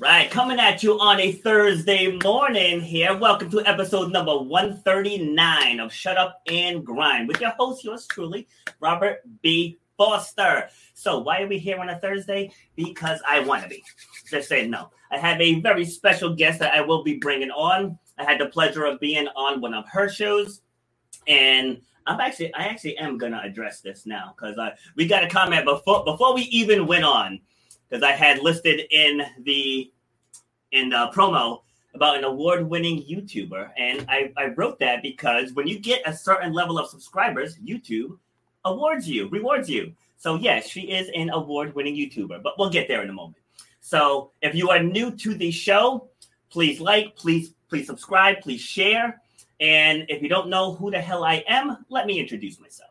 right, coming at you on a Thursday morning here. Welcome to episode number 139 of Shut Up and Grind with your host, yours truly, Robert B. Foster. So, why are we here on a Thursday? Because I want to be. Just saying no. I have a very special guest that I will be bringing on. I had the pleasure of being on one of her shows, and I'm actually, I actually am gonna address this now because uh, we got a comment before before we even went on because I had listed in the in the promo about an award-winning YouTuber, and I, I wrote that because when you get a certain level of subscribers, YouTube awards you, rewards you. So yes, she is an award-winning YouTuber, but we'll get there in a moment. So if you are new to the show, please like, please please subscribe, please share, and if you don't know who the hell I am, let me introduce myself.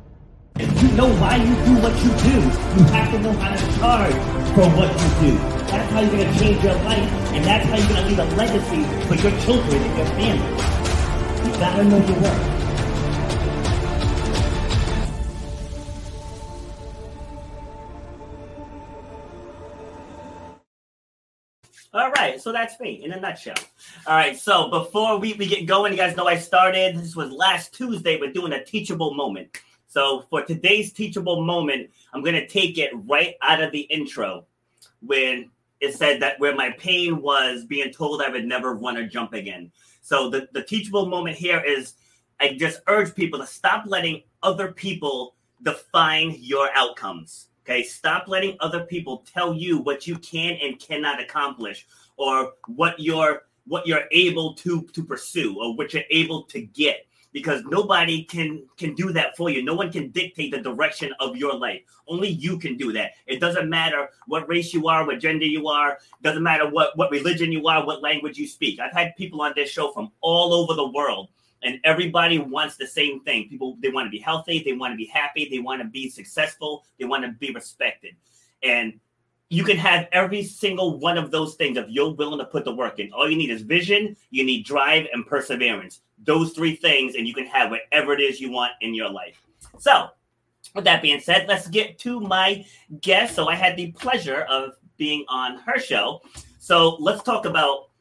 You know why you do what you do, you have to know how to charge for what you do. That's how you're going to change your life, and that's how you're going to leave a legacy for your children and your family. You got to know your worth. All right, so that's me in a nutshell. All right, so before we, we get going, you guys know I started, this was last Tuesday, we're doing a teachable moment. So for today's teachable moment, I'm going to take it right out of the intro when it said that where my pain was being told I would never run or jump again. So the, the teachable moment here is I just urge people to stop letting other people define your outcomes. Okay, stop letting other people tell you what you can and cannot accomplish, or what you're what you're able to to pursue, or what you're able to get. Because nobody can can do that for you. No one can dictate the direction of your life. Only you can do that. It doesn't matter what race you are, what gender you are. Doesn't matter what what religion you are, what language you speak. I've had people on this show from all over the world and everybody wants the same thing people they want to be healthy they want to be happy they want to be successful they want to be respected and you can have every single one of those things if you're willing to put the work in all you need is vision you need drive and perseverance those three things and you can have whatever it is you want in your life so with that being said let's get to my guest so i had the pleasure of being on her show so let's talk about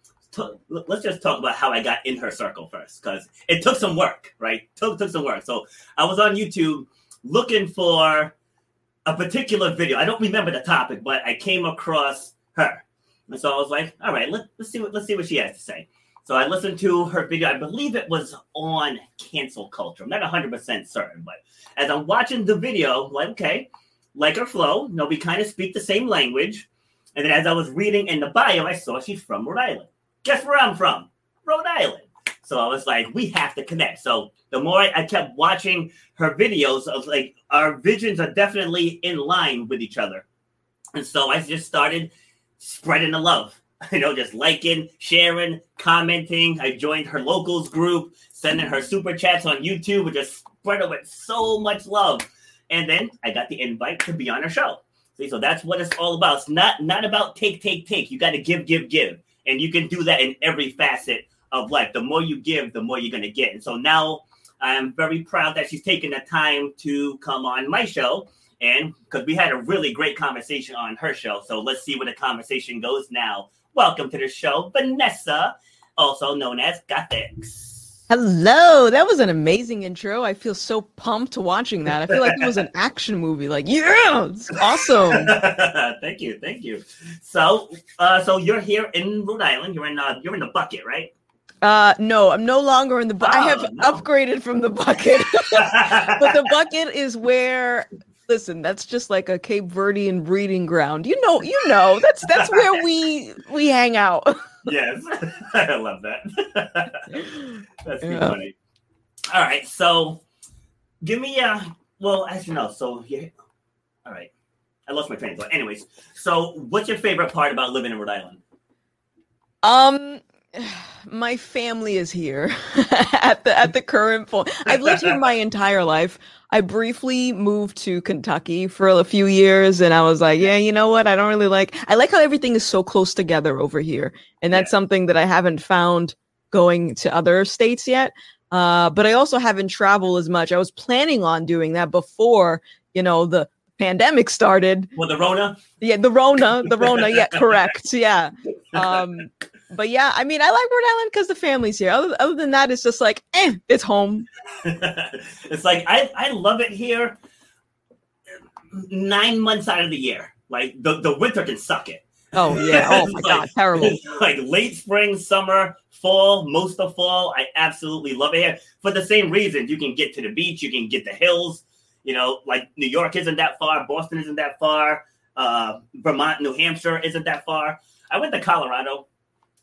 let's just talk about how I got in her circle first, because it took some work, right? Took took some work. So I was on YouTube looking for a particular video. I don't remember the topic, but I came across her, and so I was like, all right, let, let's see what let's see what she has to say. So I listened to her video. I believe it was on cancel culture. I'm not 100 percent certain, but as I'm watching the video, like okay, like her flow. You know, we kind of speak the same language. And then as I was reading in the bio, I saw she's from Rhode Island guess where I'm from? Rhode Island. So I was like, we have to connect. So the more I, I kept watching her videos of like our visions are definitely in line with each other. And so I just started spreading the love, you know, just liking, sharing, commenting. I joined her locals group, sending her super chats on YouTube, and just spread it with so much love. And then I got the invite to be on her show. See, so that's what it's all about. It's not not about take, take, take. You got to give, give, give. And you can do that in every facet of life. The more you give, the more you're to get. And so now I'm very proud that she's taken the time to come on my show. And because we had a really great conversation on her show. So let's see where the conversation goes now. Welcome to the show, Vanessa, also known as Gothix. Hello, that was an amazing intro. I feel so pumped watching that. I feel like it was an action movie. Like, yeah, it's awesome. thank you, thank you. So, uh, so you're here in Rhode Island. You're in, uh, you're in the bucket, right? Uh, no, I'm no longer in the. Bu- oh, I have no. upgraded from the bucket, but the bucket is where. Listen, that's just like a Cape Verdean breeding ground. You know, you know. That's that's where we we hang out yes, I love that. That's yeah. funny. All right, so give me a well, as you know, so yeah. All right, I lost my train of thought. Anyways, so what's your favorite part about living in Rhode Island? Um, my family is here at the at the current point. I've lived here my entire life. I briefly moved to Kentucky for a few years and I was like, yeah, you know what? I don't really like I like how everything is so close together over here. And that's yeah. something that I haven't found going to other states yet. Uh, but I also haven't traveled as much. I was planning on doing that before, you know, the pandemic started. Well, the Rona? Yeah, the Rona, the Rona, yeah, correct. Yeah. Um, but yeah, I mean, I like Rhode Island because the family's here. Other, other than that, it's just like, eh, it's home. it's like I, I love it here. Nine months out of the year, like the, the winter can suck it. Oh yeah! Oh my like, god, terrible. Like late spring, summer, fall, most of fall. I absolutely love it here for the same reason. You can get to the beach, you can get the hills. You know, like New York isn't that far, Boston isn't that far, uh, Vermont, New Hampshire isn't that far. I went to Colorado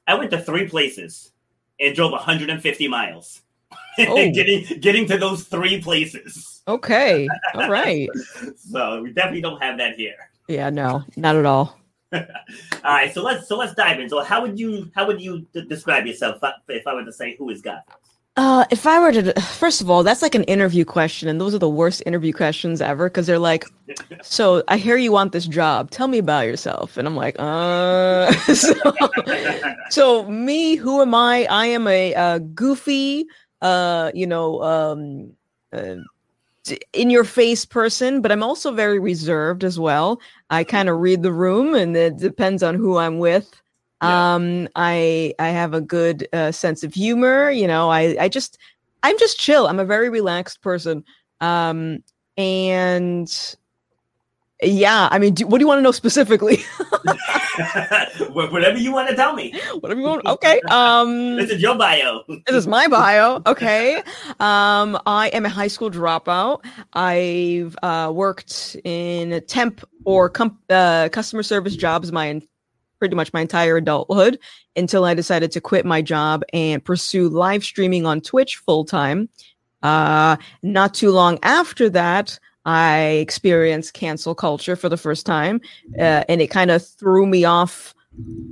I went to three places and drove 150 miles. Oh. getting getting to those three places. Okay. All right. so we definitely don't have that here. Yeah, no, not at all. all right, so let's so let's dive in. So how would you how would you d- describe yourself if I were to say who is God? Uh, if I were to, first of all, that's like an interview question, and those are the worst interview questions ever because they're like, "So I hear you want this job. Tell me about yourself." And I'm like, "Uh." so, so, me, who am I? I am a, goofy, uh, you know, um, uh, in your face person, but I'm also very reserved as well. I kind of read the room, and it depends on who I'm with. Yeah. Um, I I have a good uh, sense of humor. You know, I I just I'm just chill. I'm a very relaxed person. Um, and yeah, I mean, do, what do you want to know specifically? Whatever you want to tell me. Whatever you want. Okay. Um, this is your bio. this is my bio. Okay. Um, I am a high school dropout. I've uh, worked in temp or com- uh, customer service jobs my pretty much my entire adulthood until I decided to quit my job and pursue live streaming on Twitch full time. Uh, not too long after that, I experienced cancel culture for the first time, uh, and it kind of threw me off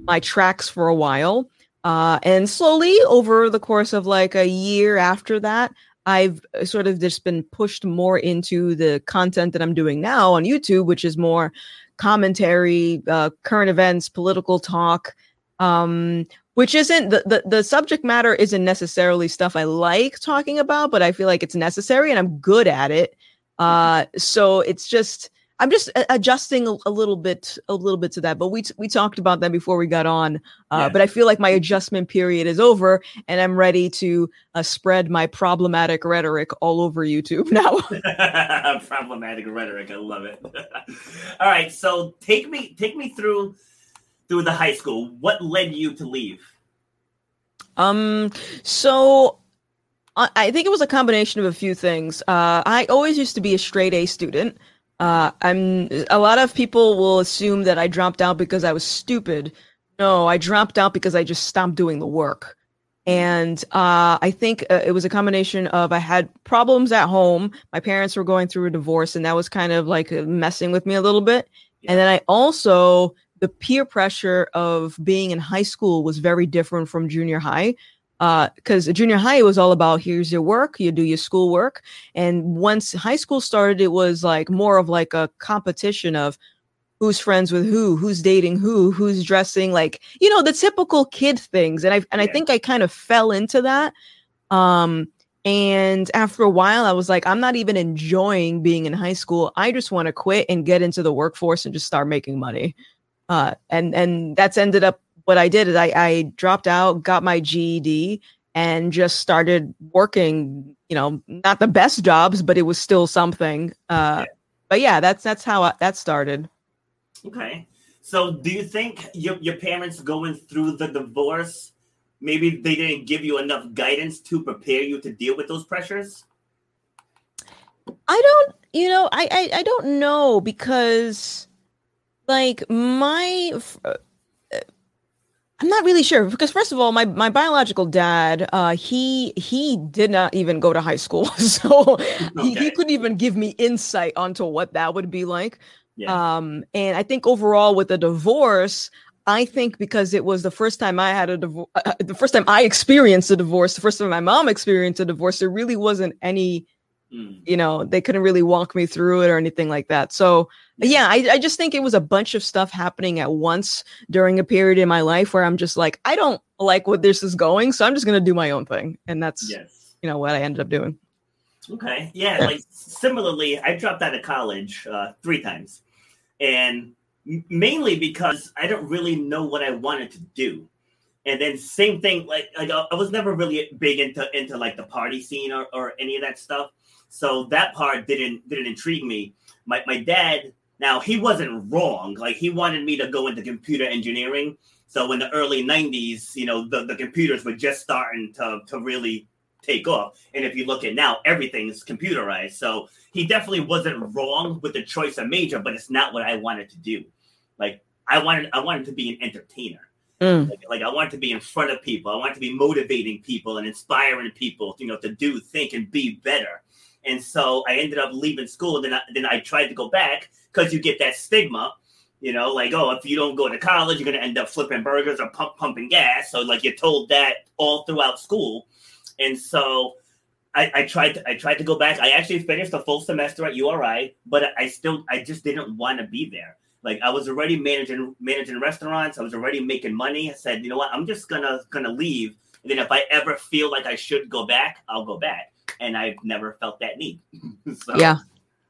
my tracks for a while. Uh, and slowly, over the course of like a year after that, I've sort of just been pushed more into the content that I'm doing now on YouTube, which is more commentary, uh, current events, political talk, um, which isn't the, the the subject matter isn't necessarily stuff I like talking about, but I feel like it's necessary and I'm good at it. Uh, so it's just I'm just adjusting a, a, little bit, a little bit to that. But we t- we talked about that before we got on. Uh, yeah. But I feel like my adjustment period is over, and I'm ready to uh, spread my problematic rhetoric all over YouTube now. problematic rhetoric, I love it. all right, so take me take me through through the high school. What led you to leave? Um. So I think it was a combination of a few things. Uh, I always used to be a straight A student. Uh, I'm a lot of people will assume that I dropped out because I was stupid. No, I dropped out because I just stopped doing the work. And uh, I think uh, it was a combination of I had problems at home. My parents were going through a divorce, and that was kind of like messing with me a little bit. Yeah. And then I also, the peer pressure of being in high school was very different from junior high because uh, junior high was all about here's your work, you do your schoolwork, and once high school started, it was like more of like a competition of who's friends with who, who's dating who, who's dressing like you know the typical kid things, and I and I think I kind of fell into that. Um, and after a while, I was like, I'm not even enjoying being in high school. I just want to quit and get into the workforce and just start making money. Uh, and and that's ended up what I did is I, I dropped out, got my GED, and just started working. You know, not the best jobs, but it was still something. Uh. But yeah, that's that's how I, that started. Okay. So, do you think your, your parents going through the divorce, maybe they didn't give you enough guidance to prepare you to deal with those pressures? I don't, you know, I, I, I don't know because, like, my, I'm not really sure because first of all, my my biological dad, uh, he he did not even go to high school, so okay. he, he couldn't even give me insight onto what that would be like. Yeah. Um, and I think overall with the divorce, I think because it was the first time I had a divorce, uh, uh, the first time I experienced a divorce, the first time my mom experienced a divorce, there really wasn't any, mm. you know, they couldn't really walk me through it or anything like that. So, yeah, I, I just think it was a bunch of stuff happening at once during a period in my life where I'm just like, I don't like what this is going, so I'm just going to do my own thing. And that's, yes. you know, what I ended up doing. Okay. Yeah. Like similarly, I dropped out of college uh, three times and mainly because I don't really know what I wanted to do. And then same thing, like like I was never really big into into like the party scene or, or any of that stuff. So that part didn't didn't intrigue me. My my dad now he wasn't wrong. Like he wanted me to go into computer engineering. So in the early '90s, you know, the, the computers were just starting to to really take off. And if you look at now, everything's computerized. So he definitely wasn't wrong with the choice of major, but it's not what I wanted to do. Like I wanted, I wanted to be an entertainer. Mm. Like, like, I wanted to be in front of people. I wanted to be motivating people and inspiring people, you know, to do, think, and be better. And so I ended up leaving school. And then I, then I tried to go back because you get that stigma, you know, like oh, if you don't go to college, you're gonna end up flipping burgers or pump, pumping gas. So like you're told that all throughout school. And so I, I, tried to I tried to go back. I actually finished a full semester at URI, but I still I just didn't want to be there. Like I was already managing managing restaurants. I was already making money. I said, you know what, I'm just gonna gonna leave. And then if I ever feel like I should go back, I'll go back. And I've never felt that need. so, yeah.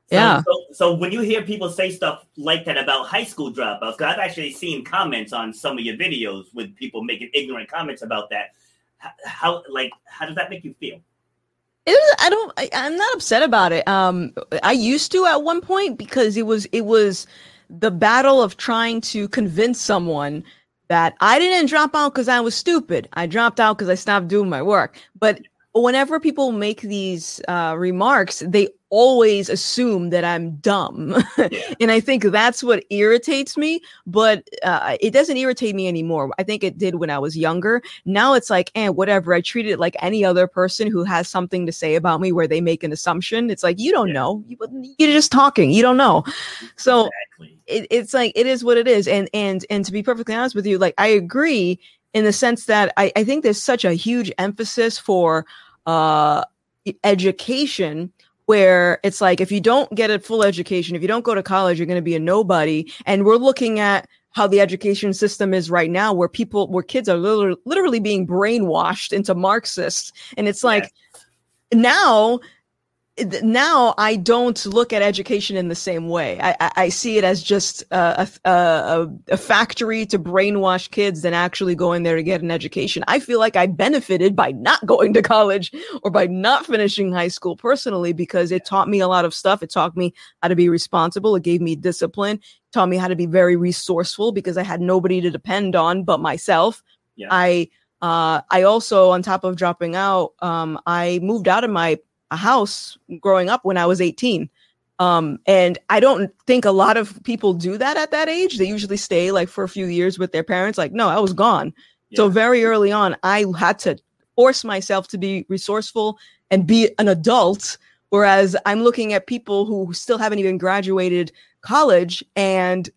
So, yeah. So, so, when you hear people say stuff like that about high school dropouts, I've actually seen comments on some of your videos with people making ignorant comments about that how like how does that make you feel? It was, I don't I, I'm not upset about it. Um I used to at one point because it was it was the battle of trying to convince someone that I didn't drop out because I was stupid. I dropped out because I stopped doing my work. But whenever people make these uh, remarks, they always assume that I'm dumb. Yeah. and I think that's what irritates me, but uh, it doesn't irritate me anymore. I think it did when I was younger. Now it's like, eh, whatever. I treat it like any other person who has something to say about me where they make an assumption. It's like, you don't yeah. know. You, are just talking. You don't know. So exactly. it, it's like, it is what it is. And, and, and to be perfectly honest with you, like, I agree in the sense that I, I think there's such a huge emphasis for uh, education where it's like if you don't get a full education, if you don't go to college, you're going to be a nobody. And we're looking at how the education system is right now, where people, where kids are literally, literally being brainwashed into Marxists. And it's like yes. now now I don't look at education in the same way. I, I see it as just a, a, a, factory to brainwash kids than actually going there to get an education. I feel like I benefited by not going to college or by not finishing high school personally because it taught me a lot of stuff. It taught me how to be responsible. It gave me discipline. It taught me how to be very resourceful because I had nobody to depend on but myself. Yeah. I uh, I also, on top of dropping out, um, I moved out of my a house growing up when I was 18. Um, and I don't think a lot of people do that at that age. They usually stay like for a few years with their parents. Like, no, I was gone. Yeah. So very early on, I had to force myself to be resourceful and be an adult. Whereas I'm looking at people who still haven't even graduated college and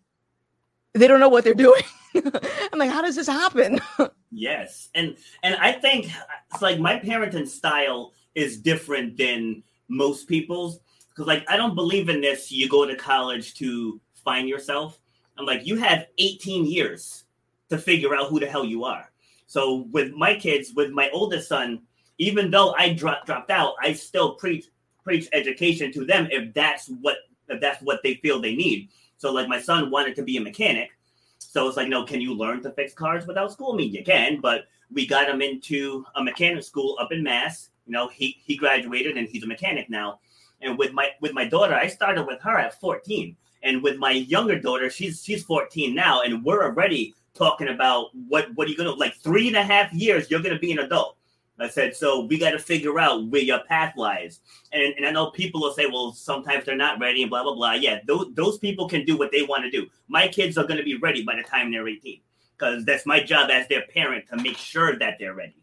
they don't know what they're doing. I'm like, how does this happen? yes. And and I think it's like my parenting style is different than most people's because like I don't believe in this. You go to college to find yourself. I'm like, you have 18 years to figure out who the hell you are. So with my kids, with my oldest son, even though I dropped dropped out, I still preach preach education to them if that's what if that's what they feel they need. So like my son wanted to be a mechanic, So it's like, no, can you learn to fix cars without school? I mean, you can, but we got him into a mechanic school up in Mass. You know, he he graduated and he's a mechanic now. And with my with my daughter, I started with her at 14. And with my younger daughter, she's she's 14 now, and we're already talking about what what are you gonna like three and a half years you're gonna be an adult. I said, so we got to figure out where your path lies. And, and I know people will say, well, sometimes they're not ready and blah, blah, blah. Yeah, those, those people can do what they want to do. My kids are going to be ready by the time they're 18 because that's my job as their parent to make sure that they're ready.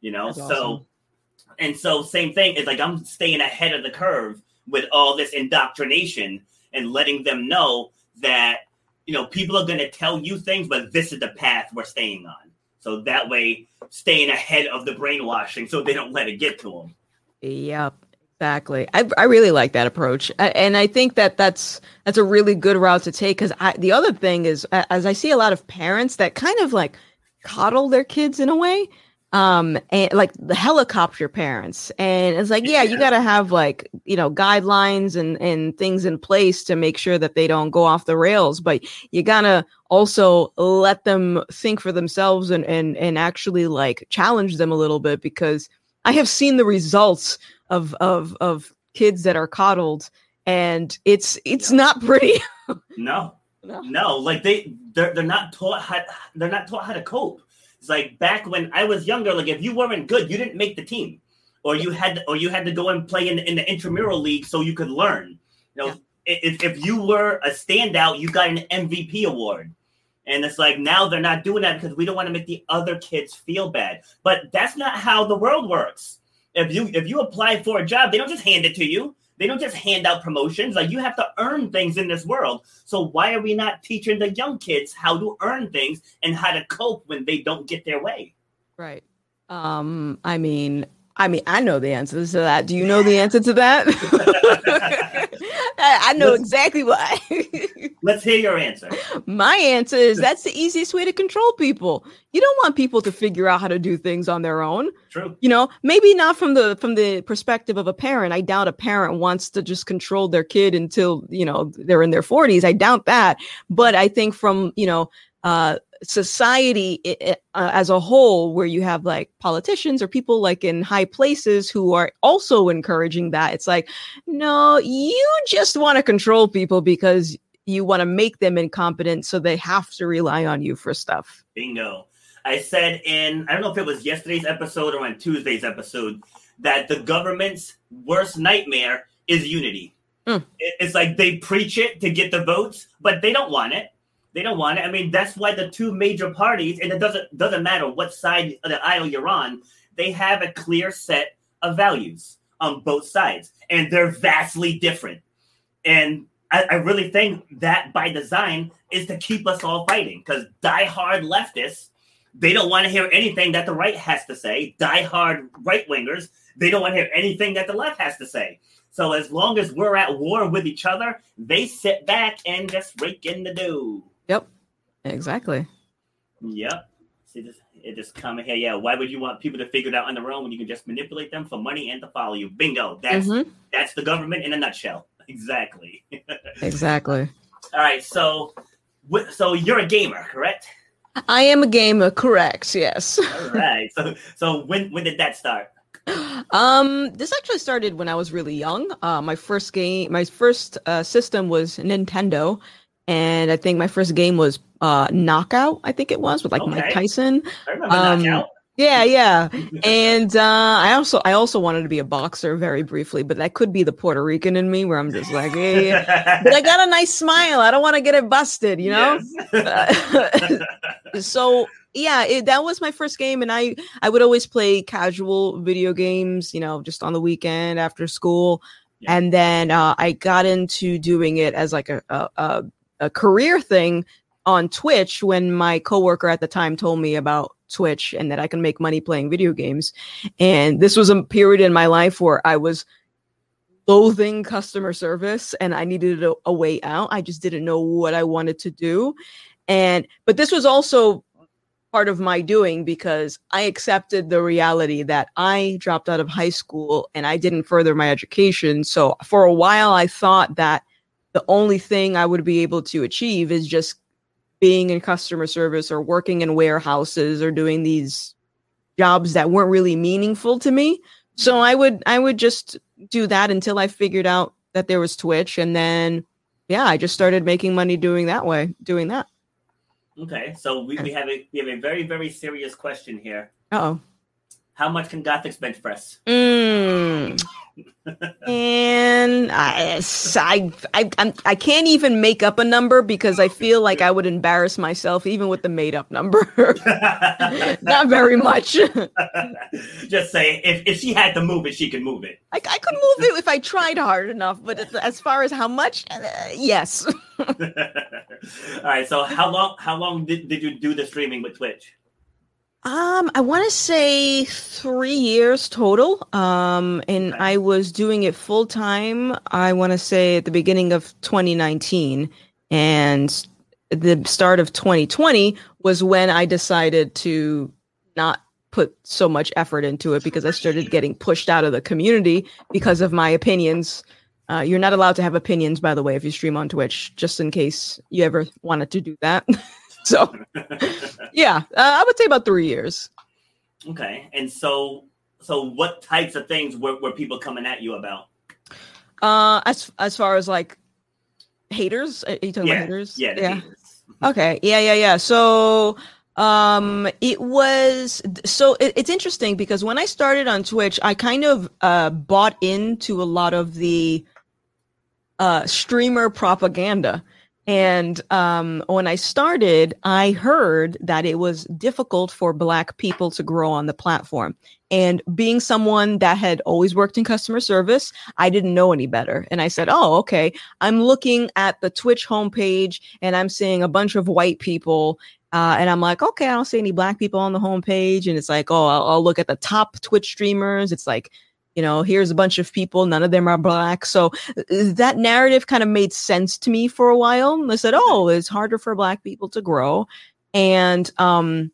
You know, that's so, awesome. And so same thing is like I'm staying ahead of the curve with all this indoctrination and letting them know that, you know, people are going to tell you things, but this is the path we're staying on. So that way, staying ahead of the brainwashing so they don't let it get to them. Yep. Exactly. I, I really like that approach. And I think that that's, that's a really good route to take. Cause the other thing is, as I see a lot of parents that kind of like coddle their kids in a way, um and like the helicopter parents. And it's like yeah you got to have like you know guidelines and and things in place to make sure that they don't go off the rails. But you gotta also let them think for themselves and and and actually like challenge them a little bit because i have seen the results of of of kids that are coddled and it's it's not pretty. No. No. No like they they're, they're not taught how they're not taught how to cope it's like back when I was younger, like if you weren't good, you didn't make the team, or you had or you had to go and play in, in the intramural league so you could learn. You know, yeah. if, if you were a standout, you got an MVP award. And it's like now they're not doing that because we don't want to make the other kids feel bad. But that's not how the world works. If you if you apply for a job, they don't just hand it to you. They don't just hand out promotions. Like you have to earn things in this world. So why are we not teaching the young kids how to earn things and how to cope when they don't get their way? Right. Um, I mean, I mean, I know the answer to that. Do you know the answer to that? I know let's, exactly why. let's hear your answer. My answer is that's the easiest way to control people. You don't want people to figure out how to do things on their own. True. You know, maybe not from the from the perspective of a parent. I doubt a parent wants to just control their kid until, you know, they're in their 40s. I doubt that. But I think from, you know, uh society uh, as a whole where you have like politicians or people like in high places who are also encouraging that. It's like no you just want to control people because you want to make them incompetent so they have to rely on you for stuff. Bingo. I said in i don't know if it was yesterday's episode or on tuesday's episode that the government's worst nightmare is unity. Mm. it's like they preach it to get the votes but they don't want it they don't want it. I mean, that's why the two major parties, and it doesn't doesn't matter what side of the aisle you're on, they have a clear set of values on both sides, and they're vastly different. And I, I really think that by design is to keep us all fighting, because diehard leftists, they don't want to hear anything that the right has to say. Diehard right wingers, they don't want to hear anything that the left has to say. So as long as we're at war with each other, they sit back and just rake in the dough. Exactly. Yep. See this it just come here. Yeah. Why would you want people to figure it out on their own when you can just manipulate them for money and to follow you? Bingo. That's mm-hmm. that's the government in a nutshell. Exactly. exactly. All right. So so you're a gamer, correct? I am a gamer, correct? Yes. All right. So so when when did that start? Um, this actually started when I was really young. Uh, my first game, my first uh, system was Nintendo, and I think my first game was uh, Knockout. I think it was with like okay. Mike Tyson. Um, Knockout. Yeah, yeah. and uh, I also I also wanted to be a boxer very briefly, but that could be the Puerto Rican in me where I'm just like, hey, but I got a nice smile. I don't want to get it busted, you know. Yes. so yeah, it, that was my first game, and I I would always play casual video games, you know, just on the weekend after school. Yeah. And then uh, I got into doing it as like a, a, a a career thing on Twitch when my coworker at the time told me about Twitch and that I can make money playing video games. And this was a period in my life where I was loathing customer service and I needed a, a, way out. I just didn't know what I wanted to do. And but this was also part of my doing because I accepted the reality that I dropped out of high school and I didn't further my education. So for a while I thought that the only thing I would be able to achieve is just being in customer service or working in warehouses or doing these jobs that weren't really meaningful to me. So I would I would just do that until I figured out that there was Twitch and then yeah, I just started making money doing that way, doing that. Okay, so we, we have a we have a very very serious question here. Oh, how much can Gothix bench press? Mm. And I, I, I, I'm, can't even make up a number because I feel like I would embarrass myself even with the made up number. Not very much. Just say if, if she had to move it, she could move it. I, I could move it if I tried hard enough, but as far as how much, uh, yes. All right. So how long how long did, did you do the streaming with Twitch? Um, I want to say three years total. Um, and. I was doing it full time. I want to say at the beginning of 2019, and the start of 2020 was when I decided to not put so much effort into it because I started getting pushed out of the community because of my opinions. Uh, you're not allowed to have opinions, by the way, if you stream on Twitch, just in case you ever wanted to do that. so, yeah, uh, I would say about three years. Okay, and so, so what types of things were, were people coming at you about? Uh, as as far as like haters, are you talking yeah. about haters? Yeah, yeah. Haters. Okay, yeah, yeah, yeah. So, um, it was so it, it's interesting because when I started on Twitch, I kind of uh bought into a lot of the uh streamer propaganda and um, when I started, I heard that it was difficult for Black people to grow on the platform. And being someone that had always worked in customer service, I didn't know any better. And I said, Oh, okay. I'm looking at the Twitch homepage and I'm seeing a bunch of white people. Uh, and I'm like, okay, I don't see any black people on the homepage. And it's like, oh, I'll, I'll look at the top Twitch streamers. It's like you know here's a bunch of people none of them are black. So uh, that narrative kind of made sense to me for a while. I said oh it's harder for black people to grow. And um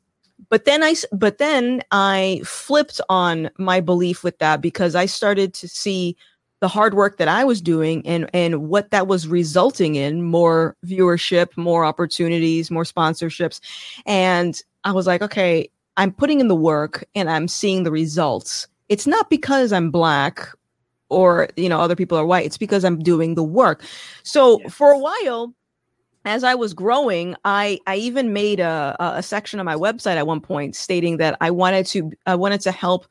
but then i but then i flipped on my belief with that because i started to see the hard work that i was doing and and what that was resulting in more viewership more opportunities more sponsorships. And i was like okay i'm putting in the work and i'm seeing the results it's not because I'm black or you know other people are white. It's because i'm doing the work. So yes. for a while as i was growing i i even made a a section on my website at one point stating that i wanted to i wanted to help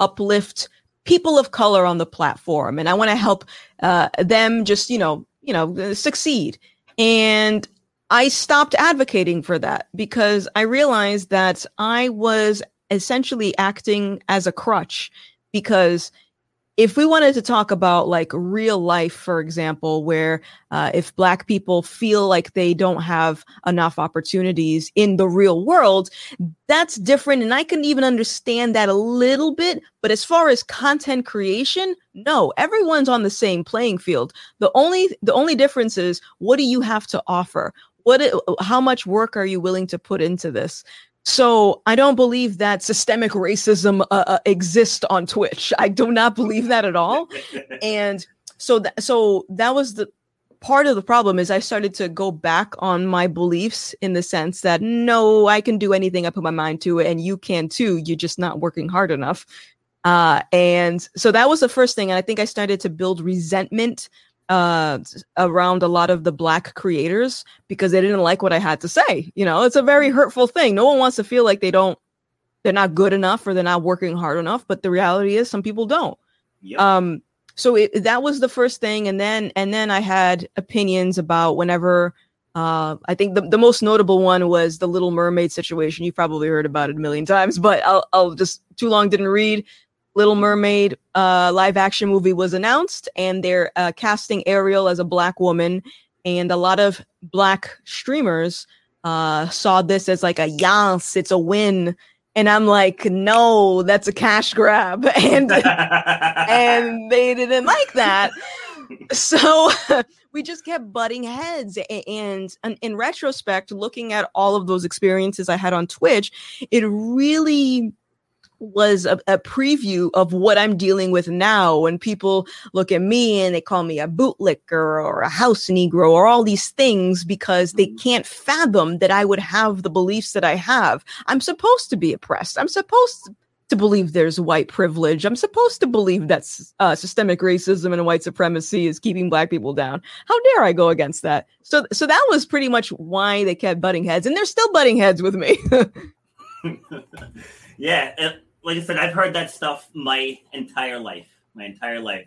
uplift people of color on the platform and i want to help uh, them just you know you know succeed. And i stopped advocating for that because i realized that i was essentially acting as a crutch because if we wanted to talk about like real life for example where uh, if black people feel like they don't have enough opportunities in the real world that's different. And i can even understand that a little bit. But as far as content creation no everyone's on the same playing field. The only the only difference is what do you have to offer? What how much work are you willing to put into this so I don't believe that systemic racism uh, uh, exists on Twitch. I do not believe that at all. and so that so that was the part of the problem is I started to go back on my beliefs in the sense that no, I can do anything I put my mind to, and you can too. You're just not working hard enough. Uh, and so that was the first thing. And I think I started to build resentment uh around a lot of the black creators because they didn't like what I had to say. You know, it's a very hurtful thing. No one wants to feel like they don't they're not good enough or they're not working hard enough, but the reality is some people don't. Yep. Um so it, that was the first thing and then and then I had opinions about whenever uh, I think the, the most notable one was the Little Mermaid situation. You've probably heard about it a million times, but I'll, I'll just too long didn't read. Little Mermaid uh, live action movie was announced, and they're uh, casting Ariel as a black woman. And a lot of black streamers uh, saw this as like a yes, it's a win. And I'm like, no, that's a cash grab, and and they didn't like that. So we just kept butting heads. And, and in retrospect, looking at all of those experiences I had on Twitch, it really was a, a, preview of what I'm dealing with now. When people look at me and they call me a bootlicker or a house Negro or all these things because they mm-hmm. can't fathom that I would have the beliefs that I have. I'm supposed to be oppressed. I'm supposed to believe there's white privilege. I'm supposed to believe that uh, systemic racism and white supremacy is keeping black people down. How dare I go against that? So, so that was pretty much why they kept butting heads, and they're still butting heads with me. yeah, like I said, I've heard that stuff my entire life. My entire life,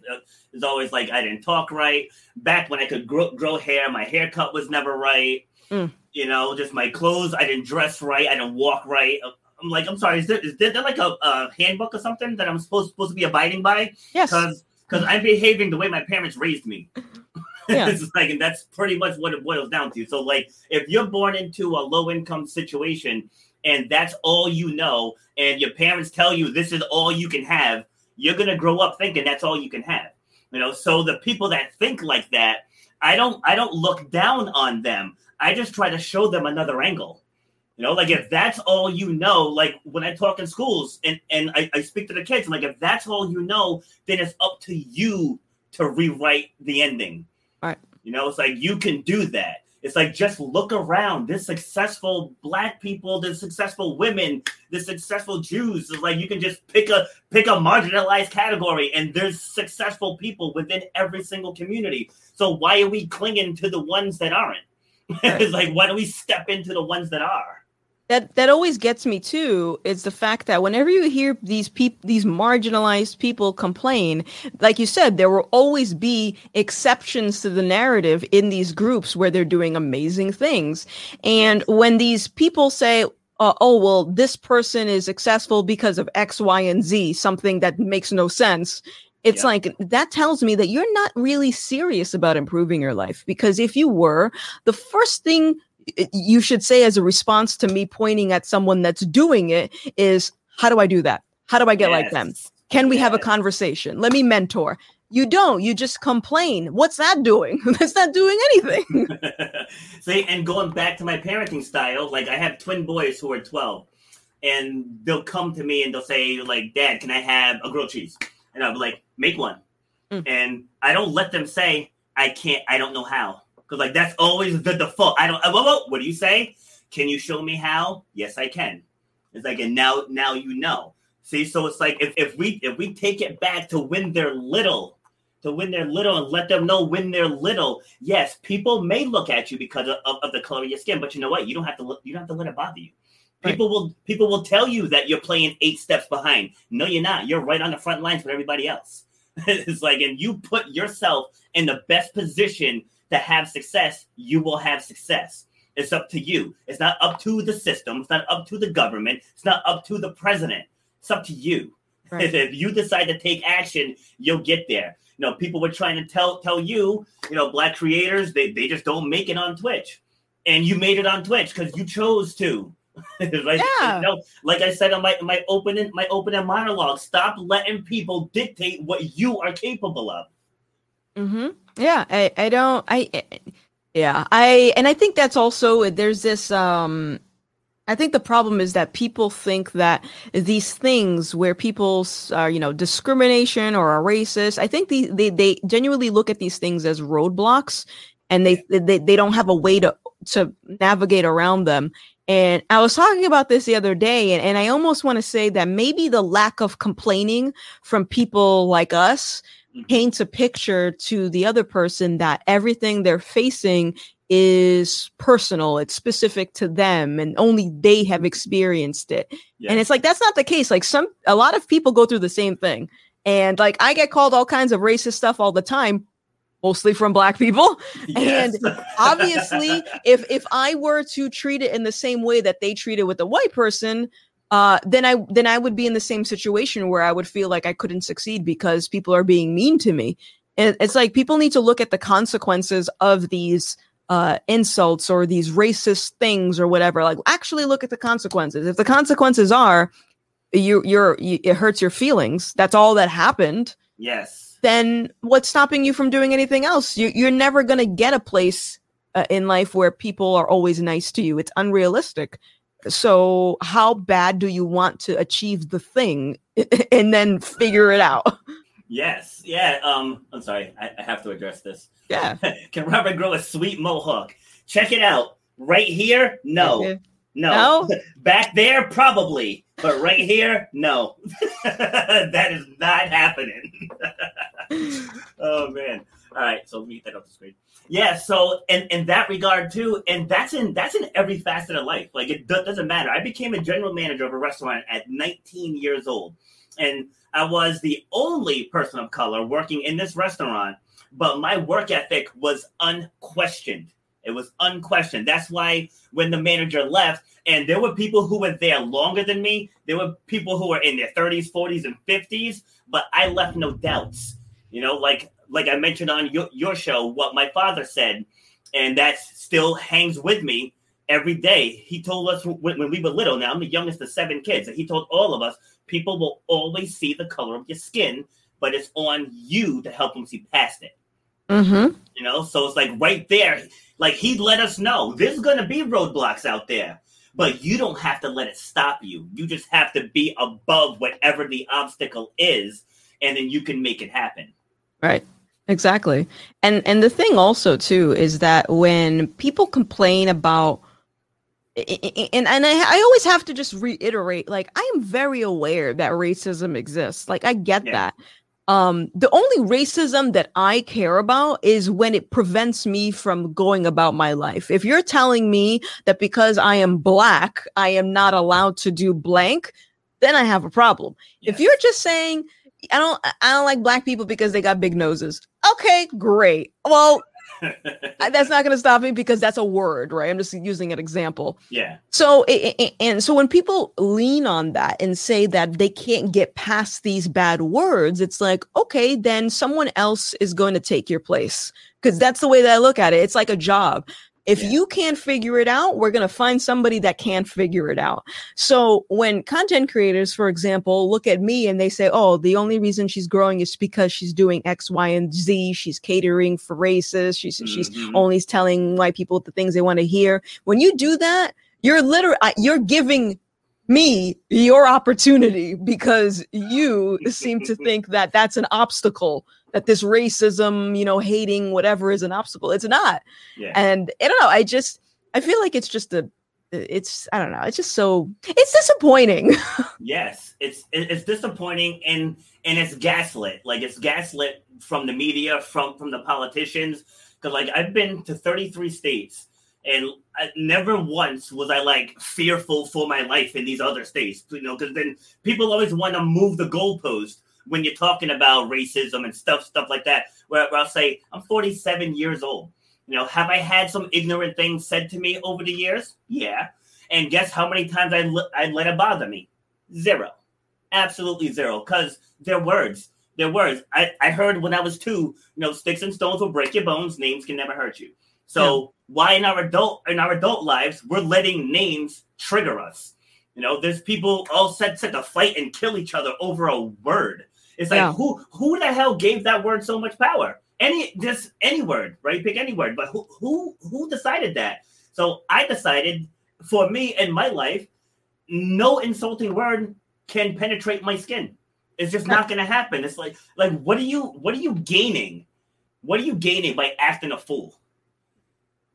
it's always like I didn't talk right. Back when I could grow, grow hair, my haircut was never right. Mm. You know, just my clothes. I didn't dress right. I didn't walk right. I'm like, I'm sorry, is there, is there, like a, a, handbook or something that I'm supposed supposed to be abiding by? Yes. Because because I'm behaving the way my parents raised me. Yeah. it's like, and that's pretty much what it boils down to. So, like, if you're born into a low income situation and that's all you know, and your parents tell you this is all you can have, you're gonna grow up thinking that's all you can have. You know, so the people that think like that, I don't, I don't look down on them. I just try to show them another angle. You know, like if that's all you know, like when I talk in schools and, and I, I speak to the kids, I'm like, if that's all you know, then it's up to you to rewrite the ending. Right. You know, it's like you can do that. It's like just look around. There's successful black people, there's successful women, there's successful Jews. It's like you can just pick a pick a marginalized category, and there's successful people within every single community. So why are we clinging to the ones that aren't? It's like why don't we step into the ones that are? That that always gets me too is the fact that whenever you hear these people these marginalized people complain like you said there will always be exceptions to the narrative in these groups where they're doing amazing things. And when these people say uh, oh well this person is successful because of x y and z something that makes no sense it's yeah. like that tells me that you're not really serious about improving your life. Because if you were the first thing you should say as a response to me pointing at someone that's doing it is how do I do that? How do I get yes. like them? Can we yes. have a conversation? Let me mentor. You don't. You just complain. What's that doing? That's not doing anything. See, and going back to my parenting style, like I have twin boys who are 12, and they'll come to me and they'll say, like, Dad, can I have a grilled cheese? And I'll be like, make one. Mm. And I don't let them say, I can't, I don't know how because like that's always the default. I don't. Whoa, whoa, what do you say? Can you show me how? Yes, I can. It's like, and now, now you know. See, so it's like if, if we if we take it back to when they're little, to when they're little and let them know when they're little. Yes, people may look at you because of, of, of the color of your skin, but you know what? You don't have to look. You don't have to let it bother you. People right. will people will tell you that you're playing eight steps behind. No, you're not. You're right on the front lines with everybody else. it's like, and you put yourself in the best position to have success, you will have success. It's up to you. It's not up to the system. It's not up to the government. It's not up to the president. It's up to you. Right. If you decide to take action, you'll get there. You know, people were trying to tell tell you, you know, black creators, they, they just don't make it on Twitch. And you made it on Twitch because you chose to. right? Yeah. You know, like I said on my my opening my opening monologue, stop letting people dictate what you are capable of. Mm-hmm. Yeah, I, I don't, I, yeah, I, and I think that's also, there's this, um, I think the problem is that people think that these things where people are, you know, discrimination or are racist, I think the, they, they genuinely look at these things as roadblocks and they, they, they don't have a way to, to navigate around them. And I was talking about this the other day, and, and I almost want to say that maybe the lack of complaining from people like us. Paints a picture to the other person that everything they're facing is personal it's specific to them and only they have mm-hmm. experienced it. Yes. and it's like that's not the case. Like some a lot of people go through the same thing. And like i get called all kinds of racist stuff all the time mostly from black people. Yes. and obviously if if i were to treat it in the same way that they treat it with a white person uh, then I then I would be in the same situation where I would feel like I couldn't succeed because people are being mean to me. And it's like people need to look at the consequences of these uh, insults or these racist things or whatever. Like actually look at the consequences. If the consequences are you you're you, it hurts your feelings. That's all that happened. Yes. Then what's stopping you from doing anything else? You, you're never gonna get a place uh, in life where people are always nice to you. It's unrealistic so how bad do you want to achieve the thing and then figure it out? Yes. Yeah. Um, I'm sorry. I, I have to address this. Yeah. Can Robert grow a sweet mohawk? Check it out. Right here, no. Okay. No. No? Back there, probably. But right here, no. that is not happening. oh man. All right, so let me get that off the screen. Yeah, so in, in that regard too, and that's in that's in every facet of life. Like it do- doesn't matter. I became a general manager of a restaurant at 19 years old, and I was the only person of color working in this restaurant. But my work ethic was unquestioned. It was unquestioned. That's why when the manager left, and there were people who were there longer than me, there were people who were in their 30s, 40s, and 50s, but I left no doubts. You know, like like I mentioned on your, your show, what my father said, and that still hangs with me every day. He told us when, when we were little, now I'm the youngest of seven kids, and he told all of us people will always see the color of your skin, but it's on you to help them see past it. Mm-hmm. You know, so it's like right there, like he let us know there's gonna be roadblocks out there, but you don't have to let it stop you. You just have to be above whatever the obstacle is, and then you can make it happen. Right. Exactly. And and the thing also too is that when people complain about and and I, I always have to just reiterate like I am very aware that racism exists. Like I get Yeah. that. Um the only racism that I care about is when it prevents me from going about my life. If you're telling me that because I am black, I am not allowed to do blank, then I have a problem. If you're just saying I don't I don't like black people because they got big noses. Okay, great. Well, that's not going to stop me because that's a word, right? I'm just using an example. yeah, So and so when people lean on that and say that they can't get past these bad words, it's like, okay, then someone else is going to take your place. Cuz that's the way that I look at it. It's like a job. If Yeah. you can't figure it out, we're going to find somebody that can figure it out. So when content creators, for example, look at me and they say, "Oh, the only reason she's growing is because she's doing X, Y, and Z. She's catering for races. She's she's Mhm. only telling white people the things they want to hear." When you do that, you're literally you're giving me your opportunity because you seem to think that that's an obstacle that this racism you know hating whatever is an obstacle it's not yeah. and i don't know i just i feel like it's just a it's i don't know it's just so it's disappointing Yes, it's it's disappointing and and it's gaslit. Like it's gaslit from the media, from from the politicians. Because like I've been to 33 states, and I, never once was I like fearful for my life in these other states. You know, because then people always want to move the goalpost when you're talking about racism and stuff stuff like that. Where, where I'll say I'm 47 years old. You know, have I had some ignorant things said to me over the years? Yeah. And guess how many times I, l- I let it bother me? Zero. Absolutely zero. Because they're words. They're words. I, I heard when I was two, you know, sticks and stones will break your bones, names can never hurt you. So why in our adult in our adult lives we're letting names trigger us? You know, there's people all set set to fight and kill each other over a word. It's like Yeah. who who the hell gave that word so much power? Any just any word, right? Pick any word, but who who who decided that? So I decided for me in my life, no insulting word can penetrate my skin. It's just not going to happen. It's like like what are you what are you gaining? What are you gaining by acting a fool?